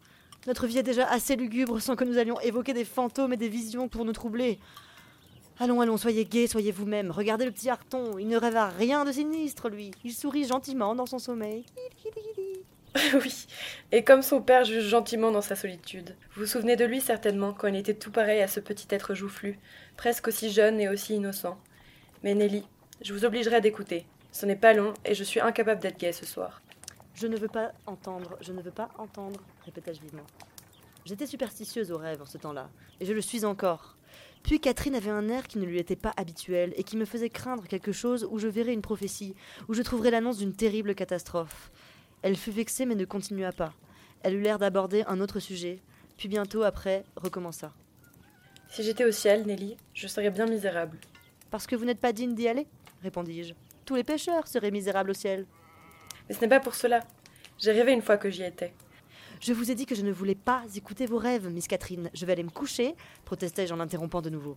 Notre vie est déjà assez lugubre sans que nous allions évoquer des fantômes et des visions pour nous troubler. Allons, allons, soyez gais, soyez vous-même. Regardez le petit Harton, il ne rêve à rien de sinistre, lui. Il sourit gentiment dans son sommeil. oui, et comme son père juge gentiment dans sa solitude. Vous vous souvenez de lui certainement quand il était tout pareil à ce petit être joufflu, presque aussi jeune et aussi innocent. Mais Nelly, je vous obligerai d'écouter. Ce n'est pas long et je suis incapable d'être gaie ce soir. Je ne veux pas entendre, je ne veux pas entendre, répétai-je vivement. J'étais superstitieuse aux rêves en ce temps-là, et je le suis encore. Puis Catherine avait un air qui ne lui était pas habituel et qui me faisait craindre quelque chose où je verrais une prophétie, où je trouverais l'annonce d'une terrible catastrophe. Elle fut vexée mais ne continua pas. Elle eut l'air d'aborder un autre sujet, puis bientôt après recommença. Si j'étais au ciel, Nelly, je serais bien misérable. Parce que vous n'êtes pas digne d'y aller répondis-je. Tous les pêcheurs seraient misérables au ciel. Mais ce n'est pas pour cela. J'ai rêvé une fois que j'y étais. Je vous ai dit que je ne voulais pas écouter vos rêves, Miss Catherine. Je vais aller me coucher, protestai-je en l'interrompant de nouveau.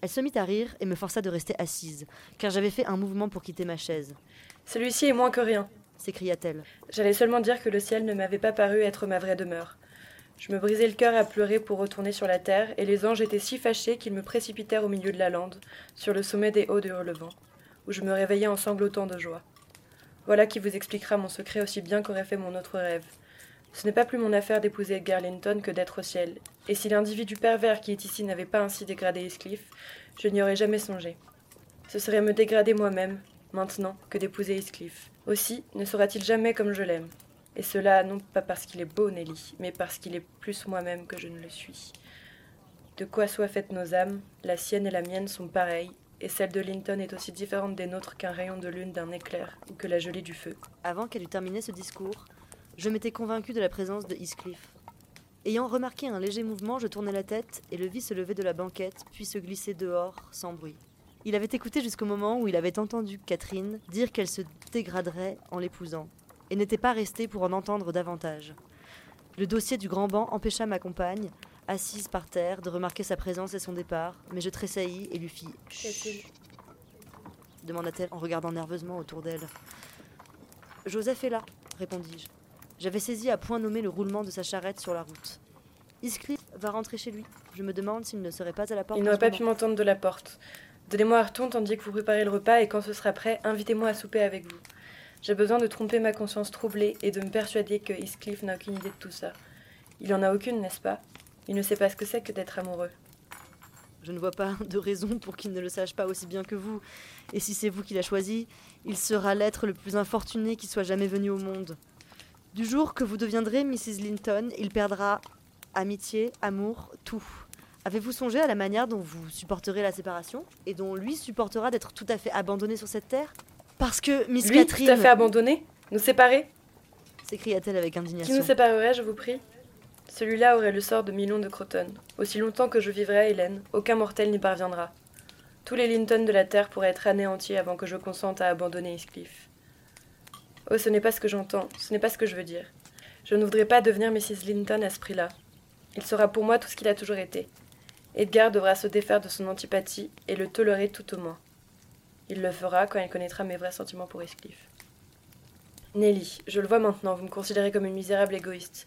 Elle se mit à rire et me força de rester assise, car j'avais fait un mouvement pour quitter ma chaise. Celui-ci est moins que rien, s'écria-t-elle. J'allais seulement dire que le ciel ne m'avait pas paru être ma vraie demeure. Je me brisais le cœur à pleurer pour retourner sur la terre, et les anges étaient si fâchés qu'ils me précipitèrent au milieu de la lande, sur le sommet des hauts de Hurlevent, où je me réveillais en sanglotant de joie. Voilà qui vous expliquera mon secret aussi bien qu'aurait fait mon autre rêve. Ce n'est pas plus mon affaire d'épouser Edgar Linton que d'être au ciel, et si l'individu pervers qui est ici n'avait pas ainsi dégradé Heathcliff, je n'y aurais jamais songé. Ce serait me dégrader moi-même, maintenant, que d'épouser Heathcliff. Aussi, ne sera-t-il jamais comme je l'aime. Et cela non pas parce qu'il est beau, Nelly, mais parce qu'il est plus moi-même que je ne le suis. De quoi soient faites nos âmes, la sienne et la mienne sont pareilles, et celle de Linton est aussi différente des nôtres qu'un rayon de lune d'un éclair ou que la gelée du feu. Avant qu'elle eût terminé ce discours, je m'étais convaincu de la présence de Heathcliff. Ayant remarqué un léger mouvement, je tournai la tête et le vis se lever de la banquette, puis se glisser dehors, sans bruit. Il avait écouté jusqu'au moment où il avait entendu Catherine dire qu'elle se dégraderait en l'épousant, et n'était pas resté pour en entendre davantage. Le dossier du grand banc empêcha ma compagne, assise par terre, de remarquer sa présence et son départ, mais je tressaillis et lui fis Qu'est-il demanda-t-elle en regardant nerveusement autour d'elle. Joseph est là, répondis-je. J'avais saisi à point nommé le roulement de sa charrette sur la route. Heathcliff va rentrer chez lui. Je me demande s'il ne serait pas à la porte. Il n'aurait pas pu m'entendre de la porte. Donnez-moi Harton tandis que vous préparez le repas et quand ce sera prêt, invitez-moi à souper avec vous. J'ai besoin de tromper ma conscience troublée et de me persuader que Heathcliff n'a aucune idée de tout ça. Il en a aucune, n'est-ce pas? Il ne sait pas ce que c'est que d'être amoureux. Je ne vois pas de raison pour qu'il ne le sache pas aussi bien que vous. Et si c'est vous qui l'a choisi, il sera l'être le plus infortuné qui soit jamais venu au monde. Du jour que vous deviendrez Mrs. Linton, il perdra amitié, amour, tout. Avez-vous songé à la manière dont vous supporterez la séparation et dont lui supportera d'être tout à fait abandonné sur cette terre? Parce que Miss Lui, Catherine, tout à fait abandonné? Nous séparer? s'écria-t-elle avec Qui indignation. nous séparerait, je vous prie? Celui-là aurait le sort de Milon de Croton. Aussi longtemps que je vivrai Hélène, aucun mortel n'y parviendra. Tous les Linton de la terre pourraient être anéantis avant que je consente à abandonner Heathcliff. Oh, ce n'est pas ce que j'entends, ce n'est pas ce que je veux dire. Je ne voudrais pas devenir Mrs. Linton à ce prix-là. Il sera pour moi tout ce qu'il a toujours été. Edgar devra se défaire de son antipathie et le tolérer tout au moins. Il le fera quand il connaîtra mes vrais sentiments pour Heathcliff. Nelly, je le vois maintenant, vous me considérez comme une misérable égoïste.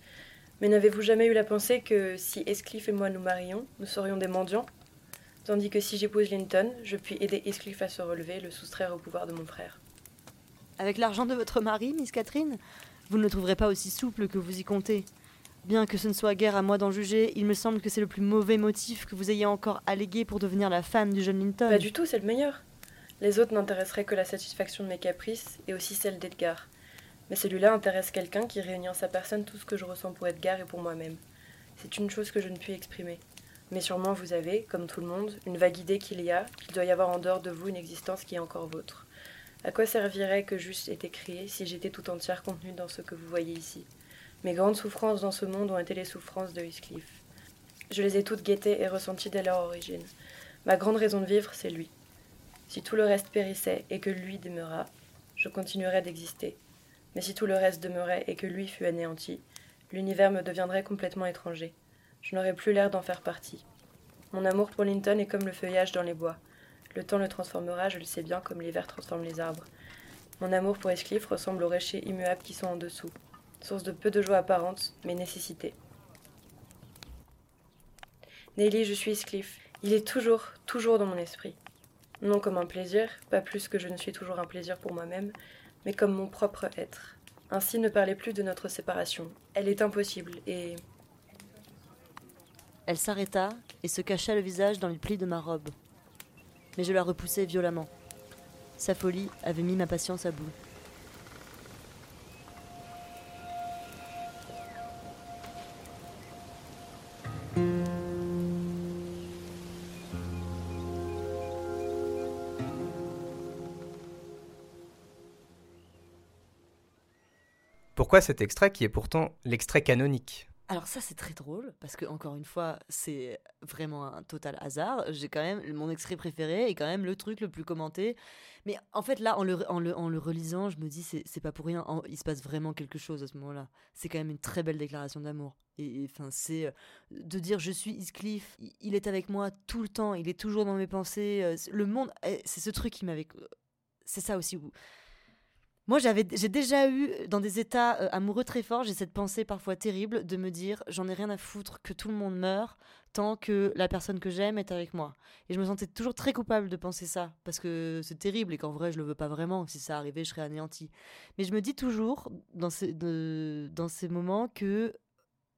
Mais n'avez-vous jamais eu la pensée que si Heathcliff et moi nous marions, nous serions des mendiants? Tandis que si j'épouse Linton, je puis aider Heathcliff à se relever et le soustraire au pouvoir de mon frère. Avec l'argent de votre mari, Miss Catherine Vous ne le trouverez pas aussi souple que vous y comptez. Bien que ce ne soit guère à moi d'en juger, il me semble que c'est le plus mauvais motif que vous ayez encore allégué pour devenir la femme du jeune Linton. Pas du tout, c'est le meilleur. Les autres n'intéresseraient que la satisfaction de mes caprices et aussi celle d'Edgar. Mais celui-là intéresse quelqu'un qui réunit en sa personne tout ce que je ressens pour Edgar et pour moi-même. C'est une chose que je ne puis exprimer. Mais sûrement vous avez, comme tout le monde, une vague idée qu'il y a, qu'il doit y avoir en dehors de vous une existence qui est encore vôtre. À quoi servirait que j'eusse été créée si j'étais tout entière contenue dans ce que vous voyez ici? Mes grandes souffrances dans ce monde ont été les souffrances de Heathcliff. Je les ai toutes guettées et ressenties dès leur origine. Ma grande raison de vivre, c'est lui. Si tout le reste périssait et que lui demeura, je continuerais d'exister. Mais si tout le reste demeurait et que lui fut anéanti, L'univers me deviendrait complètement étranger. Je n'aurais plus l'air d'en faire partie. Mon amour pour Linton est comme le feuillage dans les bois. Le temps le transformera, je le sais bien, comme l'hiver transforme les arbres. Mon amour pour Escliffe ressemble aux rochers immuables qui sont en dessous, source de peu de joie apparente, mais nécessité. Nelly, je suis Escliffe. Il est toujours, toujours dans mon esprit. Non comme un plaisir, pas plus que je ne suis toujours un plaisir pour moi-même, mais comme mon propre être. Ainsi ne parlez plus de notre séparation. Elle est impossible, et Elle s'arrêta et se cacha le visage dans les plis de ma robe. Mais je la repoussai violemment. Sa folie avait mis ma patience à bout. Pourquoi cet extrait qui est pourtant l'extrait canonique Alors ça c'est très drôle parce que encore une fois c'est vraiment un total hasard. J'ai quand même mon extrait préféré et quand même le truc le plus commenté. Mais en fait là en le, relisant je me dis c'est pas pour rien. En- il se passe vraiment quelque chose à ce moment-là. C'est quand même une très belle déclaration d'amour. Et enfin c'est euh, de dire je suis Heathcliff, il- est avec moi tout le temps, il est toujours dans mes pensées. euh, Le monde, eh, c'est ce truc qui m'avait. C'est ça aussi où moi, j'ai déjà eu dans des états euh, amoureux très forts, j'ai cette pensée parfois terrible de me dire j'en ai rien à foutre que tout le monde meure tant que la personne que j'aime est avec moi. Et je me sentais toujours très coupable de penser ça parce que c'est terrible et qu'en vrai je le veux pas vraiment. Si ça arrivait, je serais anéantie. Mais je me dis toujours dans ces, dans ces moments que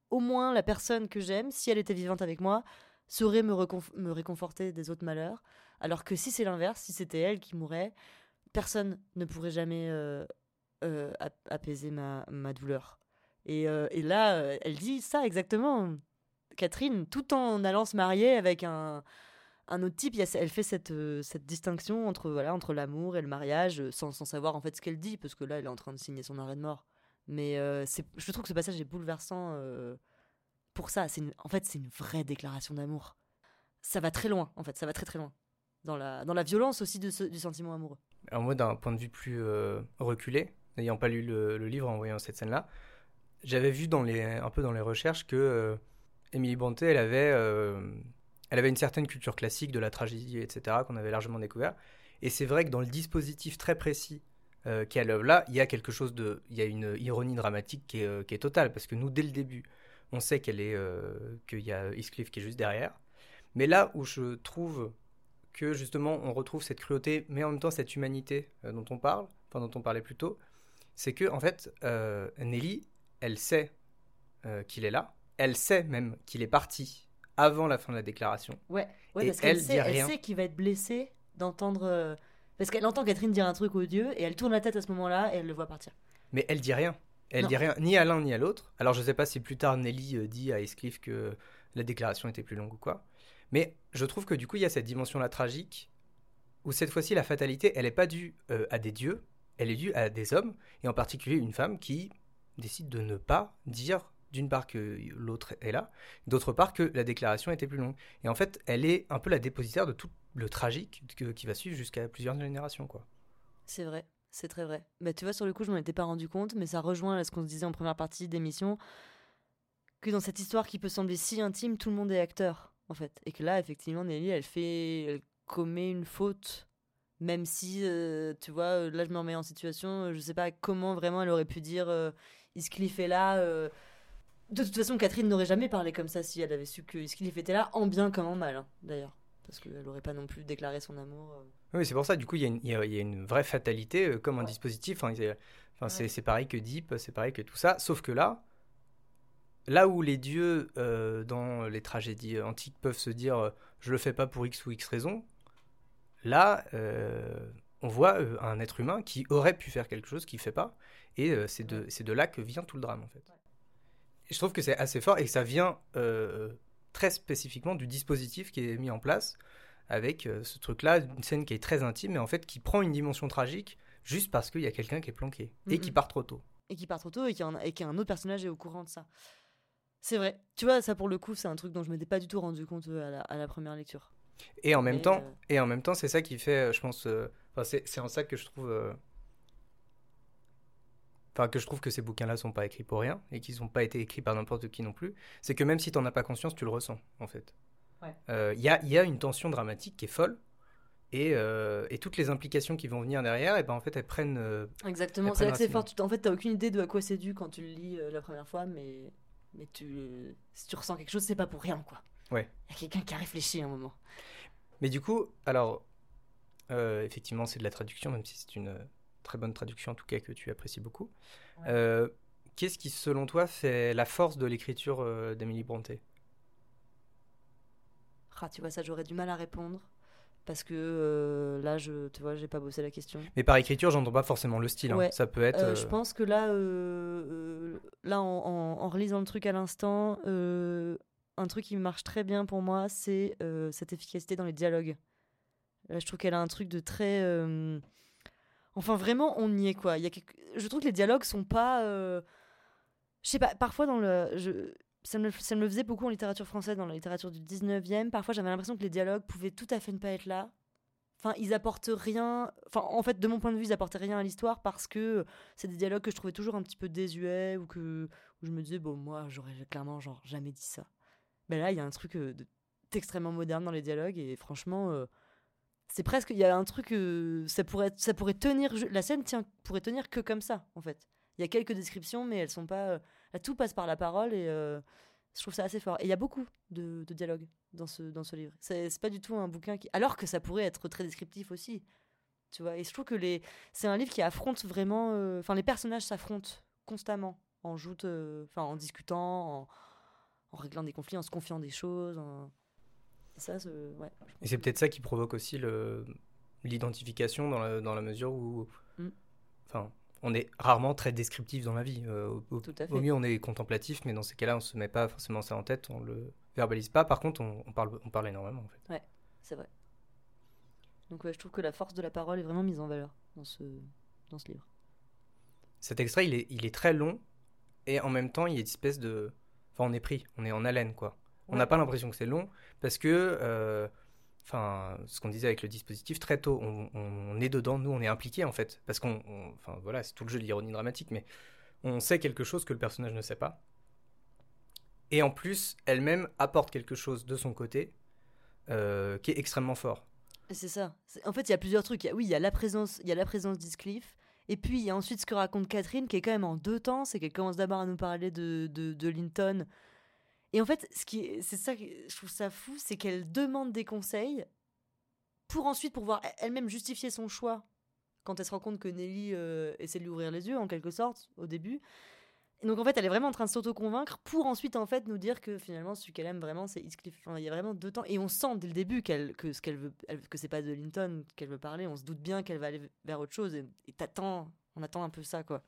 au moins la personne que j'aime, si elle était vivante avec moi, saurait me, me réconforter des autres malheurs. Alors que si c'est l'inverse, si c'était elle qui mourait, personne ne pourrait jamais euh, euh, ap- apaiser ma, douleur. Et, euh, là, elle dit ça exactement, Catherine, tout en allant se marier avec un, un autre type. elle fait cette, cette distinction entre l'amour et le mariage, sans, savoir en fait ce qu'elle dit, parce que là, elle est en train de signer son arrêt de mort. Mais je trouve que ce passage est bouleversant pour ça. En fait, c'est une vraie déclaration d'amour. Ça va très loin, en fait, ça va très très loin. Dans la, dans la violence aussi de ce- du sentiment amoureux. Alors moi, d'un point de vue plus euh, reculé, n'ayant pas lu le, livre en voyant cette scène-là, j'avais vu dans les, un peu dans les recherches que euh, Émilie Bonté, elle avait, euh, elle avait une certaine culture classique de la tragédie, etc., qu'on avait largement découvert. Et c'est vrai que dans le dispositif très précis euh, qu'elle œuvre là, il y a quelque chose de, il y a une ironie dramatique qui est, euh, qui est totale, parce que nous, dès le début, on sait qu'elle est, qu'il y a Heathcliff qui est juste derrière. Mais là où je trouve que justement on retrouve cette cruauté, mais en même temps cette humanité euh, dont on parle, enfin dont on parlait plus tôt, c'est que en fait euh, Nelly, elle sait euh, qu'il est là, elle sait même qu'il est parti avant la fin de la déclaration. Ouais, ouais Et parce qu'elle elle sait, elle sait qu'il va être blessé d'entendre. Parce qu'elle entend Catherine dire un truc odieux et elle tourne la tête à ce moment-là et elle le voit partir. Mais elle dit rien. Elle Non. dit rien ni à l'un ni à l'autre. Alors je sais pas si plus tard Nelly dit à Heathcliff que la déclaration était plus longue ou quoi. Mais je trouve que du coup il y a cette dimension-là tragique où cette fois-ci la fatalité elle n'est pas due euh, à des dieux, elle est due à des hommes et en particulier une femme qui décide de ne pas dire d'une part que l'autre est là, d'autre part que la déclaration était plus longue. Et en fait elle est un peu la dépositaire de tout le tragique que- qui va suivre jusqu'à plusieurs générations quoi. C'est vrai, c'est très vrai. Bah, tu vois, sur le coup, je m'en étais pas rendu compte, mais ça rejoint là, ce qu'on se disait en première partie d'émission que dans cette histoire qui peut sembler si intime, tout le monde est acteur, en fait. Et que là, effectivement, Nelly, elle fait. Elle commet une faute. Même si, euh, tu vois, euh, là, je me remets en situation, euh, je sais pas comment vraiment elle aurait pu dire euh, Heathcliff est là. euh. De toute façon, Catherine n'aurait jamais parlé comme ça si elle avait su que Heathcliff était là, en bien comme en mal, hein, d'ailleurs. Parce qu'elle aurait pas non plus déclaré son amour. Oui, c'est pour ça, du coup, il y, a une- il y a- il y a une vraie fatalité comme un dispositif. C'est enfin, Ouais. c'est pareil que Deep, c'est pareil que tout ça. Sauf que là, là où les dieux euh, dans les tragédies antiques peuvent se dire euh, je le fais pas pour X ou X raison, là, euh, on voit euh, un être humain qui aurait pu faire quelque chose, qui fait pas. Et euh, c'est de, c'est de là que vient tout le drame, en fait. Et je trouve que c'est assez fort et que ça vient euh, très spécifiquement du dispositif qui est mis en place avec euh, ce truc-là, une scène qui est très intime, mais en fait qui prend une dimension tragique juste parce qu'il y a quelqu'un qui est planqué et qui part trop tôt. et qui part trop tôt et qu'un et qu'un autre personnage est au courant de ça. C'est vrai. Tu vois, ça pour le coup, c'est un truc dont je m'étais pas du tout rendu compte euh, à la, à la première lecture. Et en même temps, euh, et en même temps, c'est ça qui fait, euh, je pense, euh, enfin, c'est c'est en ça que je trouve euh, enfin que je trouve que ces bouquins-là sont pas écrits pour rien et qu'ils n'ont pas été écrits par n'importe qui non plus, c'est que même si t'en as pas conscience, tu le ressens en fait. Ouais. Euh, Il y, a, il y a une tension dramatique qui est folle et, euh, et toutes les implications qui vont venir derrière, et ben en fait elles prennent. euh, Exactement, c'est là que c'est fort. Tu- En fait, t'as aucune idée de à quoi c'est dû quand tu le lis euh, la première fois, mais, mais tu... si tu ressens quelque chose, c'est pas pour rien, quoi. Ouais. Il y a quelqu'un qui a réfléchi un moment. Mais du coup, alors euh, effectivement c'est de la traduction, même si c'est une euh, très bonne traduction en tout cas que tu apprécies beaucoup. Ouais. Euh, Qu'est-ce qui selon toi fait la force de l'écriture d'Emily Brontë? Ah, tu vois, ça, j'aurais du mal à répondre. Parce que euh, là, je, tu vois, j'ai pas bossé la question. Mais par écriture, j'entends pas forcément le style. hein. Ouais. Ça peut être. Euh, euh, Je pense que là, là en, en- en relisant le truc à l'instant, un truc qui marche très bien pour moi, c'est cette efficacité dans les dialogues. Là, je trouve qu'elle a un truc de très. Enfin, vraiment, on y est, quoi. Il y a quelque- Je trouve que les dialogues sont pas. Je sais pas, parfois dans le. Je... Ça, me, ça faisait beaucoup en littérature française, dans la littérature du 19e. Parfois, j'avais l'impression que les dialogues pouvaient tout à fait ne pas être là. Enfin, ils apportent rien. Enfin, en fait, de mon point de vue, ils apportaient rien à l'histoire parce que c'est des dialogues que je trouvais toujours un petit peu désuets ou que je me disais bon moi j'aurais clairement genre jamais dit ça mais là il y a un truc euh, d'extrêmement moderne dans les dialogues et franchement euh, c'est presque il y a un truc euh, ça pourrait ça pourrait tenir la scène tient pourrait tenir que comme ça en fait il y a quelques descriptions mais elles sont pas euh, là tout passe par la parole et euh, je trouve ça assez fort et il y a beaucoup de, de dialogues dans ce dans ce livre c'est pas du tout un bouquin qui alors que ça pourrait être très descriptif aussi tu vois et je trouve que les c'est un livre qui affronte vraiment euh, enfin les personnages s'affrontent constamment en joute euh, enfin en discutant en, en réglant des conflits en se confiant des choses en- et ça c'est- ouais que- peut-être ça qui provoque aussi le- l'identification dans la, dans la mesure où. Mm. On est rarement très descriptif dans la vie. Euh, au, au- Tout à fait. au mieux, on est contemplatif, mais dans ces cas-là, on se met pas forcément ça en tête, on le verbalise pas. Par contre, on, on parle, on parle énormément en fait. c'est vrai donc ouais, je trouve que la force de la parole est vraiment mise en valeur dans ce dans ce livre Cet extrait, il est, il est très long et en même temps, il y a une espèce de. Enfin, on est pris, on est en haleine quoi. On Ouais. n'a pas l'impression que c'est long parce que. euh, Enfin, ce qu'on disait avec le dispositif, très tôt, on, est dedans, nous, on est impliqué en fait. Parce qu'on. on- Enfin, voilà, c'est tout le jeu de l'ironie dramatique, mais on sait quelque chose que le personnage ne sait pas. Et en plus, elle-même apporte quelque chose de son côté euh, qui est extrêmement fort. C'est ça. En fait, il y a plusieurs trucs. Oui, il y a la présence, il y a la présence d'Heathcliff. Et puis, il y a ensuite ce que raconte Catherine, qui est quand même en deux temps. C'est qu'elle commence d'abord à nous parler de, de, de Linton. Et en fait, ce qui est- c'est ça que je trouve ça fou, c'est qu'elle demande des conseils pour ensuite pouvoir elle-même justifier son choix quand elle se rend compte que Nelly euh, essaie de lui ouvrir les yeux, en quelque sorte, au début. Donc, en fait, elle est vraiment en train de s'auto-convaincre pour ensuite, en fait, nous dire que finalement, celui qu'elle aime vraiment, c'est Heathcliff. Il y a vraiment deux temps. Et on sent dès le début qu'elle, que ce qu'elle veut, que c'est pas de Linton qu'elle veut parler. On se doute bien qu'elle va aller vers autre chose. Et t'attends, on attend un peu ça, quoi.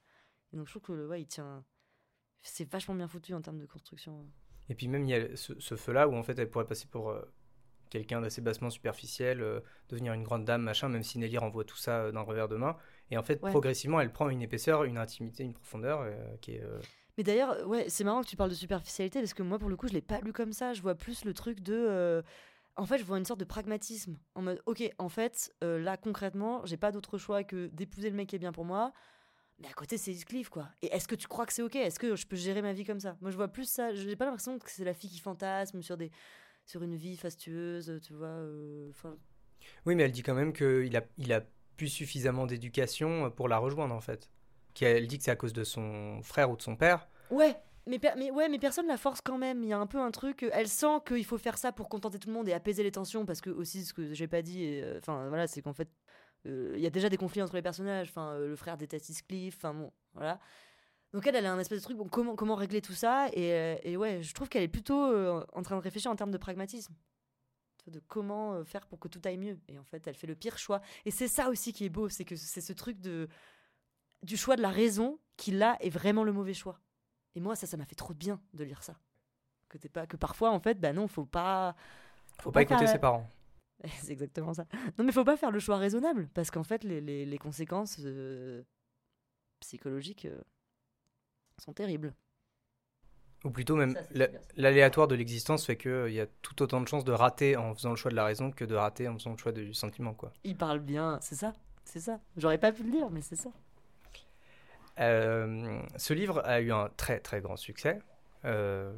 Donc, je trouve que le, ouais, il tient. C'est vachement bien foutu en termes de construction. Et puis même, il y a ce, ce feu-là où en fait elle pourrait passer pour euh, quelqu'un d'assez bassement superficiel, euh, devenir une grande dame, machin, même si Nelly renvoie tout ça euh, d'un revers de main. Et en fait, Ouais. progressivement, elle prend une épaisseur, une intimité, une profondeur qui est... Mais d'ailleurs, ouais, c'est marrant que tu parles de superficialité parce que moi, pour le coup, je l'ai pas lu comme ça. Je vois plus le truc de. En fait, je vois une sorte de pragmatisme. En mode, ok, en fait, euh, là, concrètement, j'ai pas d'autre choix que d'épouser le mec qui est bien pour moi. Mais à côté, c'est Heathcliff, quoi. Et est-ce que tu crois que c'est ok? Est-ce que je peux gérer ma vie comme ça? Moi, je vois plus ça. J'ai pas l'impression que c'est la fille qui fantasme sur, des... sur une vie fastueuse, tu vois. euh, Enfin, Oui, mais elle dit quand même qu'il a, il a plus suffisamment d'éducation pour la rejoindre en fait. Qu'elle dit que c'est à cause de son frère ou de son père. Ouais, mais, mais, ouais, mais personne la force quand même. Il y a un peu un truc. euh, Elle sent qu'il faut faire ça pour contenter tout le monde et apaiser les tensions. Parce que, aussi, ce que j'ai pas dit, euh, enfin, voilà, c'est qu'en fait, euh, il y a déjà des conflits entre les personnages. Enfin, euh, le frère déteste Heathcliff. Enfin, bon, voilà. Donc, elle, elle a un espèce de truc. Bon, comment, comment régler tout ça et, euh, et ouais, je trouve qu'elle est plutôt euh, en train de réfléchir en termes de pragmatisme. De comment euh, faire pour que tout aille mieux. Et en fait, elle fait le pire choix. Et c'est ça aussi qui est beau. C'est que c'est ce truc de du choix de la raison qui, là, est vraiment le mauvais choix. Et moi, ça, ça m'a fait trop de bien de lire ça. Que, t'es pas, que parfois, en fait, bah non, faut pas. Faut pas écouter faire- ses parents. C'est exactement ça. Non, mais faut pas faire le choix raisonnable, parce qu'en fait, les, les, les conséquences euh, psychologiques euh, sont terribles. Ou plutôt même l'aléatoire de l'existence fait qu'il y a tout autant de chances de rater en faisant le choix de la raison que de rater en faisant le choix du sentiment quoi. Il parle bien, c'est ça, c'est ça. J'aurais pas pu le dire, mais c'est ça. Euh, ce livre a eu un très très grand succès. Euh,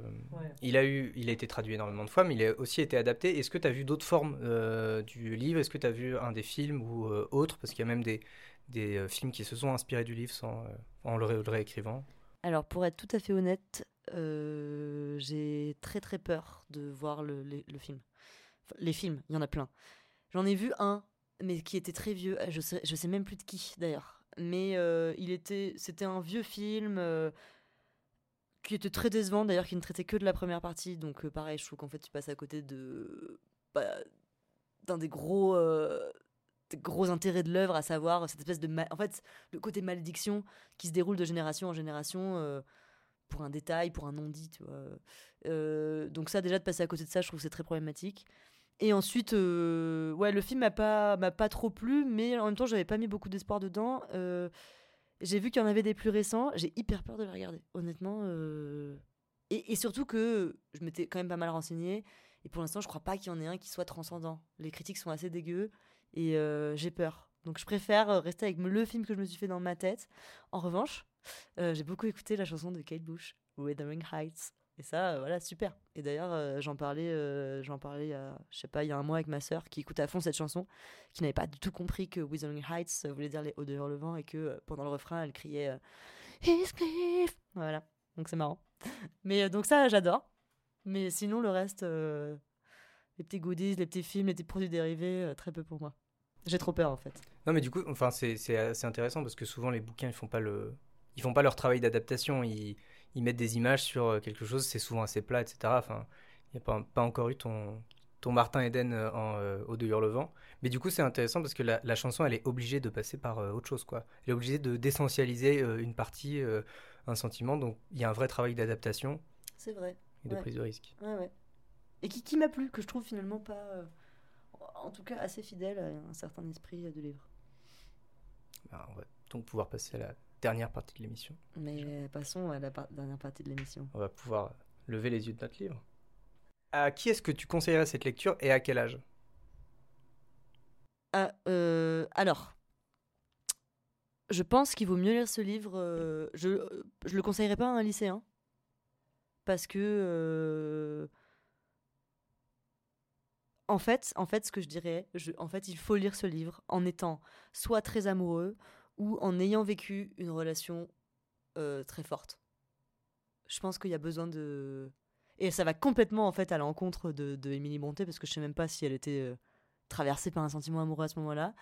il, a eu, il a été traduit énormément de fois, mais il a aussi été adapté. Est-ce que tu as vu d'autres formes euh, du livre? Est-ce que tu as vu un des films ou autre Parce qu'il y a même des, des films qui se sont inspirés du livre sans, en le, le réécrivant. Alors, pour être tout à fait honnête, j'ai très très peur de voir le, le film. les films, il y en a plein. J'en ai vu un, mais qui était très vieux. Je sais, je sais même plus de qui d'ailleurs. Mais il était, c'était un vieux film qui était très décevant d'ailleurs, qui ne traitait que de la première partie. Donc pareil, je trouve qu'en fait tu passes à côté de bah, d'un des gros des gros intérêts de l'œuvre, à savoir cette espèce de en fait le côté malédiction qui se déroule de génération en génération pour un détail, pour un non-dit, tu vois. donc ça déjà de passer à côté de ça, je trouve que c'est très problématique. Et ensuite, ouais, le film m'a pas m'a pas trop plu, mais en même temps j'avais pas mis beaucoup d'espoir dedans. J'ai vu qu'il y en avait des plus récents. J'ai hyper peur de les regarder, honnêtement. Euh. Et, surtout que je m'étais quand même pas mal renseignée. Et pour l'instant, je crois pas qu'il y en ait un qui soit transcendant. Les critiques sont assez dégueu. Et euh, j'ai peur. Donc je préfère euh, rester avec le film que je me suis fait dans ma tête. En revanche, j'ai beaucoup écouté la chanson de Kate Bush, Wuthering Heights. Et ça, voilà, super. Et d'ailleurs, j'en parlais, j'en parlais, je sais pas, il y a un mois avec ma sœur qui écoute à fond cette chanson, qui n'avait pas du tout compris que Withering Heights voulait dire les hauts de le vent et que pendant le refrain, elle criait Heathcliff. Voilà, donc c'est marrant. Mais donc ça, j'adore. Mais sinon, le reste, les petits goodies, les petits films, les petits produits dérivés, très peu pour moi. J'ai trop peur en fait. Non, mais du coup, enfin, c'est assez intéressant parce que souvent les bouquins, ils font pas le, ils font pas leur travail d'adaptation. Ils ils mettent des images sur euh, quelque chose, c'est souvent assez plat, etc. Enfin, il n'y a pas, pas, encore eu ton, ton Martin Eden euh, en euh, Au de Hurlevent. Mais du coup, c'est intéressant parce que la, la, chanson, elle est obligée de passer par autre chose, quoi. Elle est obligée de d'essentialiser une partie, un sentiment. Donc, il y a un vrai travail d'adaptation. C'est vrai. Et de prise de risque. Ouais, ouais. Et qui, qui m'a plu, que je trouve finalement pas. en tout cas, assez fidèle à un certain esprit de livre. Bah, on va donc pouvoir passer à la dernière partie de l'émission. Mais passons à la dernière partie de l'émission. On va pouvoir lever les yeux de notre livre. À qui est-ce que tu conseillerais cette lecture et à quel âge? Ah, euh, Alors, je pense qu'il vaut mieux lire ce livre. Euh, je je le conseillerais pas à un lycéen parce que euh, en fait, en fait, ce que je dirais, je, en fait, il faut lire ce livre en étant soit très amoureux, ou en ayant vécu une relation très forte. Je pense qu'il y a besoin de... Et ça va complètement en fait à l'encontre de, de Émilie Bronté, parce que je sais même pas si elle était traversée par un sentiment amoureux à ce moment-là.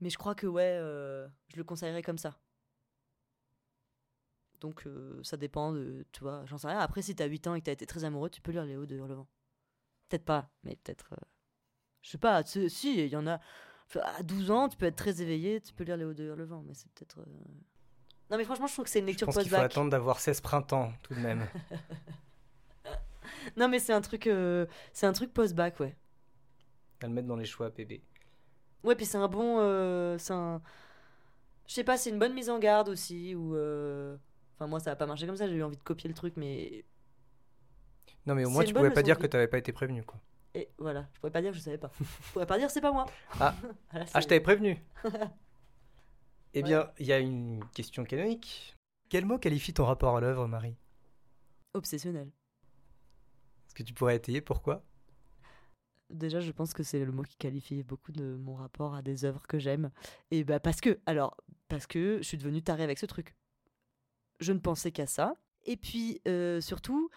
Mais je crois que ouais, je le conseillerais comme ça. Donc ça dépend de, tu vois, j'en sais rien. Après, si t'as 8 ans et que t'as été très amoureux, tu peux lire Hauts de Hurlevent. Peut-être pas, mais peut-être... Je sais pas, si, il y en a à 12 ans, tu peux être très éveillé, tu peux lire Les Hauts de Hurlevent, mais c'est peut-être. Euh, non, mais franchement, je trouve que c'est une lecture post-bac. Il faut attendre d'avoir 16 printemps, tout de même. non, mais c'est un truc, euh, c'est un truc post-bac, ouais. À le mettre dans les choix, PB. Ouais, puis c'est un bon. Euh, c'est un. Je sais pas, c'est une bonne mise en garde aussi, ou. Enfin, moi, ça a pas marché comme ça, j'ai eu envie de copier le truc, mais. Non, mais au moins, tu pouvais pas dire que tu n'avais pas été prévenu, quoi. Et voilà, je pourrais pas dire que je savais pas. je pourrais pas dire c'est pas moi. Ah, ah je t'avais prévenu. eh bien, il y a une question canonique. Quel mot qualifie ton rapport à l'œuvre, Marie? Obsessionnel. Est-ce que tu pourrais étayer pourquoi? Déjà, je pense que c'est le mot qui qualifie beaucoup de mon rapport à des œuvres que j'aime. Et bah parce que, alors, parce que je suis devenue tarée avec ce truc. Je ne pensais qu'à ça. Et puis, euh, surtout,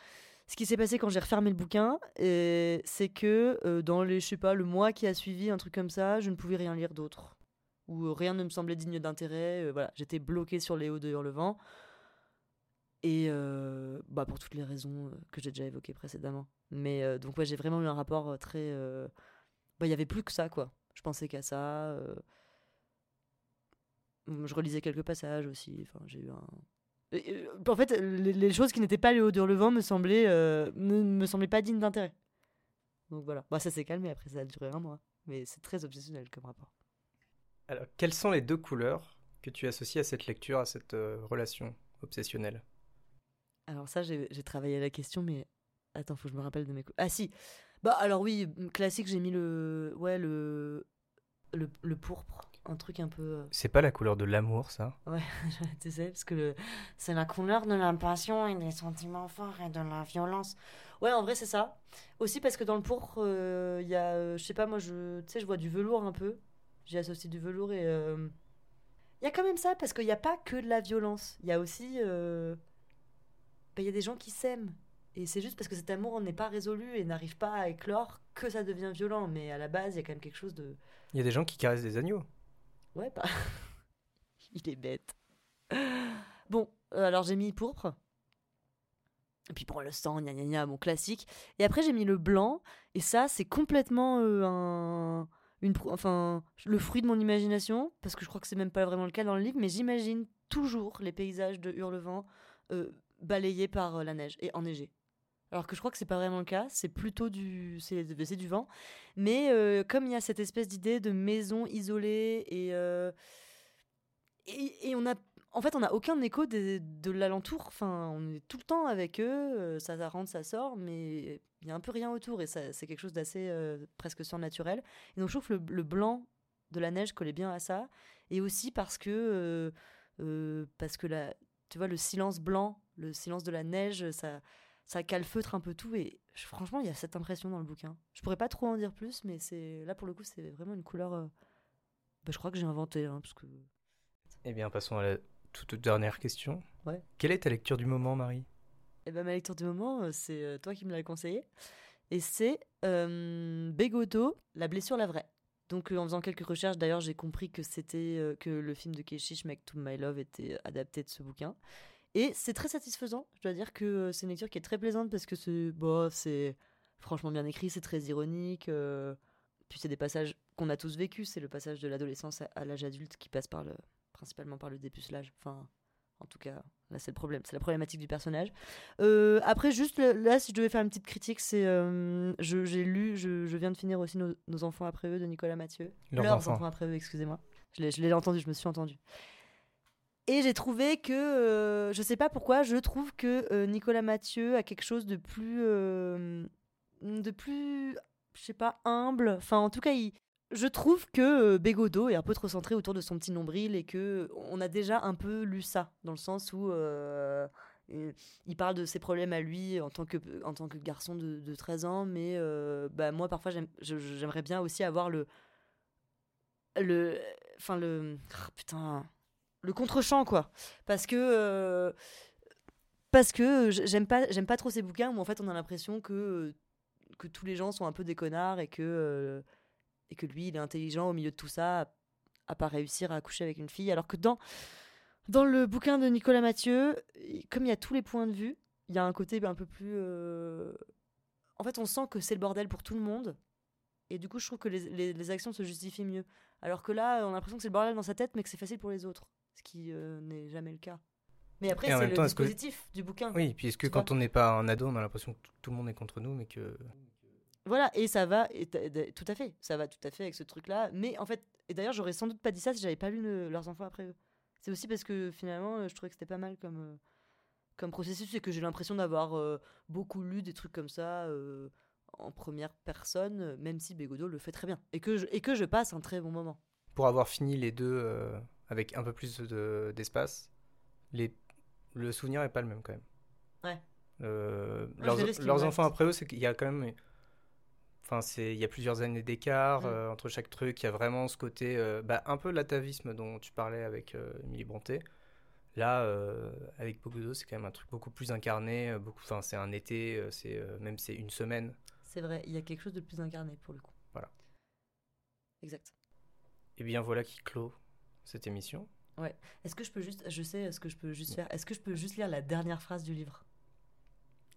ce qui s'est passé quand j'ai refermé le bouquin, euh, c'est que euh, dans les, je sais pas, le mois qui a suivi, un truc comme ça, je ne pouvais rien lire d'autre. Ou euh, rien ne me semblait digne d'intérêt. voilà, j'étais bloqué sur les hauts de Hurlevent. Et bah, pour toutes les raisons que j'ai déjà évoquées précédemment. Mais donc, ouais, j'ai vraiment eu un rapport très. Bah, il y avait plus que ça, quoi. Je pensais qu'à ça. Je relisais quelques passages aussi. Enfin, j'ai eu un en fait, les, choses qui n'étaient pas les hauts vent me semblaient, euh, me, semblaient pas dignes d'intérêt. Donc voilà. Bah, ça s'est calmé après, ça a duré un mois. Mais c'est très obsessionnel comme rapport. Alors, quelles sont les deux couleurs que tu associes à cette lecture, à cette euh, relation obsessionnelle? Alors, ça, j'ai travaillé la question, mais attends, faut que je me rappelle de mes couleurs. Ah, si Bah, alors oui, classique, j'ai mis le. Ouais, le. Le, le pourpre. Un truc un peu. euh, C'est pas la couleur de l'amour, ça? Tu sais, parce que le- c'est la couleur de la passion et des sentiments forts et de la violence. Ouais, en vrai, c'est ça. Aussi parce que dans le pourpre, euh, il y a, euh, je sais pas, moi, je, tu sais, je vois du velours un peu. J'ai associé du velours et euh, il y a quand même ça parce qu'il n'y a pas que de la violence. Il y a aussi, bah, il y a des gens qui s'aiment. Et c'est juste parce que cet amour n'est pas résolu et n'arrive pas à éclore que ça devient violent. Mais à la base, il y a quand même quelque chose de, Il y a des gens qui caressent des agneaux. Ouais, bah. Il est bête. Bon, euh, alors j'ai mis pourpre. Et puis pour le sang, gna gna gna, mon classique. Et après j'ai mis le blanc. Et ça, c'est complètement euh, un. Une, enfin, le fruit de mon imagination. Parce que je crois que c'est même pas vraiment le cas dans le livre. Mais j'imagine toujours les paysages de Hurlevent euh, balayés par la neige et enneigés. Alors que je crois que c'est pas vraiment le cas, c'est plutôt du, c'est du vent. Mais euh, comme il y a cette espèce d'idée de maison isolée et, euh, et, on a, en fait, on n'a aucun écho de, de l'alentour. Enfin, on est tout le temps avec eux, euh, ça, ça rentre, ça sort, mais il y a un peu rien autour et c'est quelque chose d'assez presque surnaturel. Et donc je trouve que le, blanc de la neige collait bien à ça, et aussi parce que, parce que la, tu vois, le silence blanc, le silence de la neige, ça ça calfeutre un peu tout et je- franchement il y a cette impression dans le bouquin. Je pourrais pas trop en dire plus mais c'est là pour le coup c'est vraiment une couleur euh, bah, je crois que j'ai inventé hein, parce que Eh bien, passons à la toute dernière question. Ouais. Quelle est ta lecture du moment, Marie? Eh ben, ma lecture du moment euh, c'est euh, toi qui me l'as conseillé. Et c'est euh, Bégodeau la blessure la vraie. Donc euh, en faisant quelques recherches d'ailleurs j'ai compris que c'était euh, que le film de Keshish Make to My Love était adapté de ce bouquin et c'est très satisfaisant. Je dois dire que euh, c'est une lecture qui est très plaisante parce que c'est franchement bien écrit c'est très ironique euh, puis c'est des passages qu'on a tous vécus c'est le passage de l'adolescence à, à l'âge adulte qui passe par le principalement par le dépucelage. Enfin en tout cas là c'est le problème. C'est la problématique du personnage. Euh, après juste là si je devais faire une petite critique c'est euh, j'ai lu je, je viens de finir aussi nos, Nos enfants après eux de Nicolas Mathieu. Leurs leurs enfants. enfants après eux excusez-moi. Je l'ai je l'ai entendu je me suis entendu et j'ai trouvé que euh, je sais pas pourquoi je trouve que euh, Nicolas Mathieu a quelque chose de plus euh, de plus je sais pas humble. Enfin en tout cas il je trouve que Bégodeau est un peu trop centré autour de son petit nombril et que on a déjà un peu lu ça dans le sens où il parle de ses problèmes à lui en tant que en tant que garçon de, de 13 ans mais bah moi parfois j'aimerais bien aussi avoir le le enfin le ah, putain le contre-champ quoi. Parce que euh, parce que j'aime pas j'aime pas trop ces bouquins où en fait on a l'impression que que tous les gens sont un peu des connards et que euh, et que lui il est intelligent au milieu de tout ça à, à pas réussir à coucher avec une fille. Alors que dans dans le bouquin de Nicolas Mathieu comme il y a tous les points de vue il y a un côté un peu plus euh, en fait on sent que c'est le bordel pour tout le monde. Et du coup je trouve que les, les- les actions se justifient mieux. Alors que là on a l'impression que c'est le bordel dans sa tête mais que c'est facile pour les autres ce qui euh, n'est jamais le cas mais après c'est le temps, que- du bouquin Oui, puis est-ce que quand on n'est pas un ado, on a l'impression que tout, le monde est contre nous, mais que. Voilà, et ça va, et tout à fait, ça va tout à fait avec ce truc-là. Mais en fait, et d'ailleurs, j'aurais sans doute pas dit ça si j'avais pas lu le- leurs enfants après eux. C'est aussi parce que finalement, euh, je trouvais que c'était pas mal comme, euh, comme processus et que j'ai l'impression d'avoir euh, beaucoup lu des trucs comme ça euh, en première personne, même si Bégodeau le fait très bien. Et que je, et que je passe un très bon moment. Pour avoir fini les deux avec un peu plus de- d'espace, les... le souvenir est pas le même quand même. Ouais. Euh, leurs enfants après eux, c'est qu'il y a quand même. Enfin, il y a plusieurs années d'écart Mm. euh, entre chaque truc. Il y a vraiment ce côté, euh, bah, un peu l'atavisme dont tu parlais avec Émilie Bronté. Là, avec Bogodo, c'est quand même un truc beaucoup plus incarné. Beaucoup, enfin, c'est un été, c'est même c'est une semaine. C'est vrai, il y a quelque chose de plus incarné pour le coup. Voilà. Exact. Et bien voilà qui clôt cette émission. Est-ce que je peux juste, je sais ce que je peux juste faire, est-ce que je peux juste lire la dernière phrase du livre?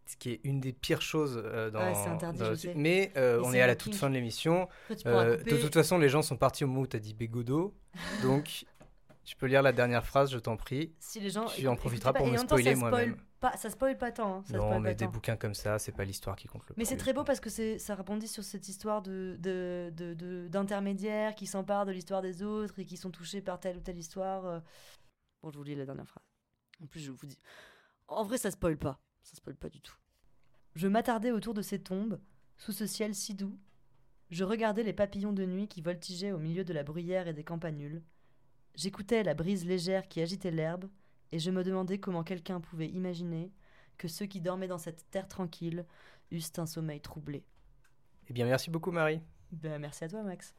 Ce qui est une des pires choses euh, dans. Ouais, c'est interdit, dans- je sais. Mais euh, on est à la toute fin de l'émission. Euh, de toute façon, les gens sont partis au moment où tu as dit Bégodo. Donc, tu peux lire la dernière phrase, je t'en prie. Si les gens. Tu en profiteras pour me spoiler spoil moi-même. Pas, ça spoil pas tant. hein, ça non, mais pas des tant. bouquins comme ça, c'est pas l'histoire qui compte le Mais c'est très beau parce que c'est, ça rebondit sur cette histoire de, de, de- de- d'intermédiaires qui s'emparent de l'histoire des autres et qui sont touchés par telle ou telle histoire. euh. Bon, je vous lis la dernière phrase. En plus, je vous dis. En vrai, ça spoil pas. Ça spoil pas du tout. Je m'attardais autour de ces tombes, sous ce ciel si doux, Je regardais les papillons de nuit qui voltigeaient au milieu de la bruyère et des campanules. J'écoutais la brise légère qui agitait l'herbe, et je me demandais comment quelqu'un pouvait imaginer que ceux qui dormaient dans cette terre tranquille eussent un sommeil troublé. Eh bien, merci beaucoup, Marie. Ben, merci à toi, Max.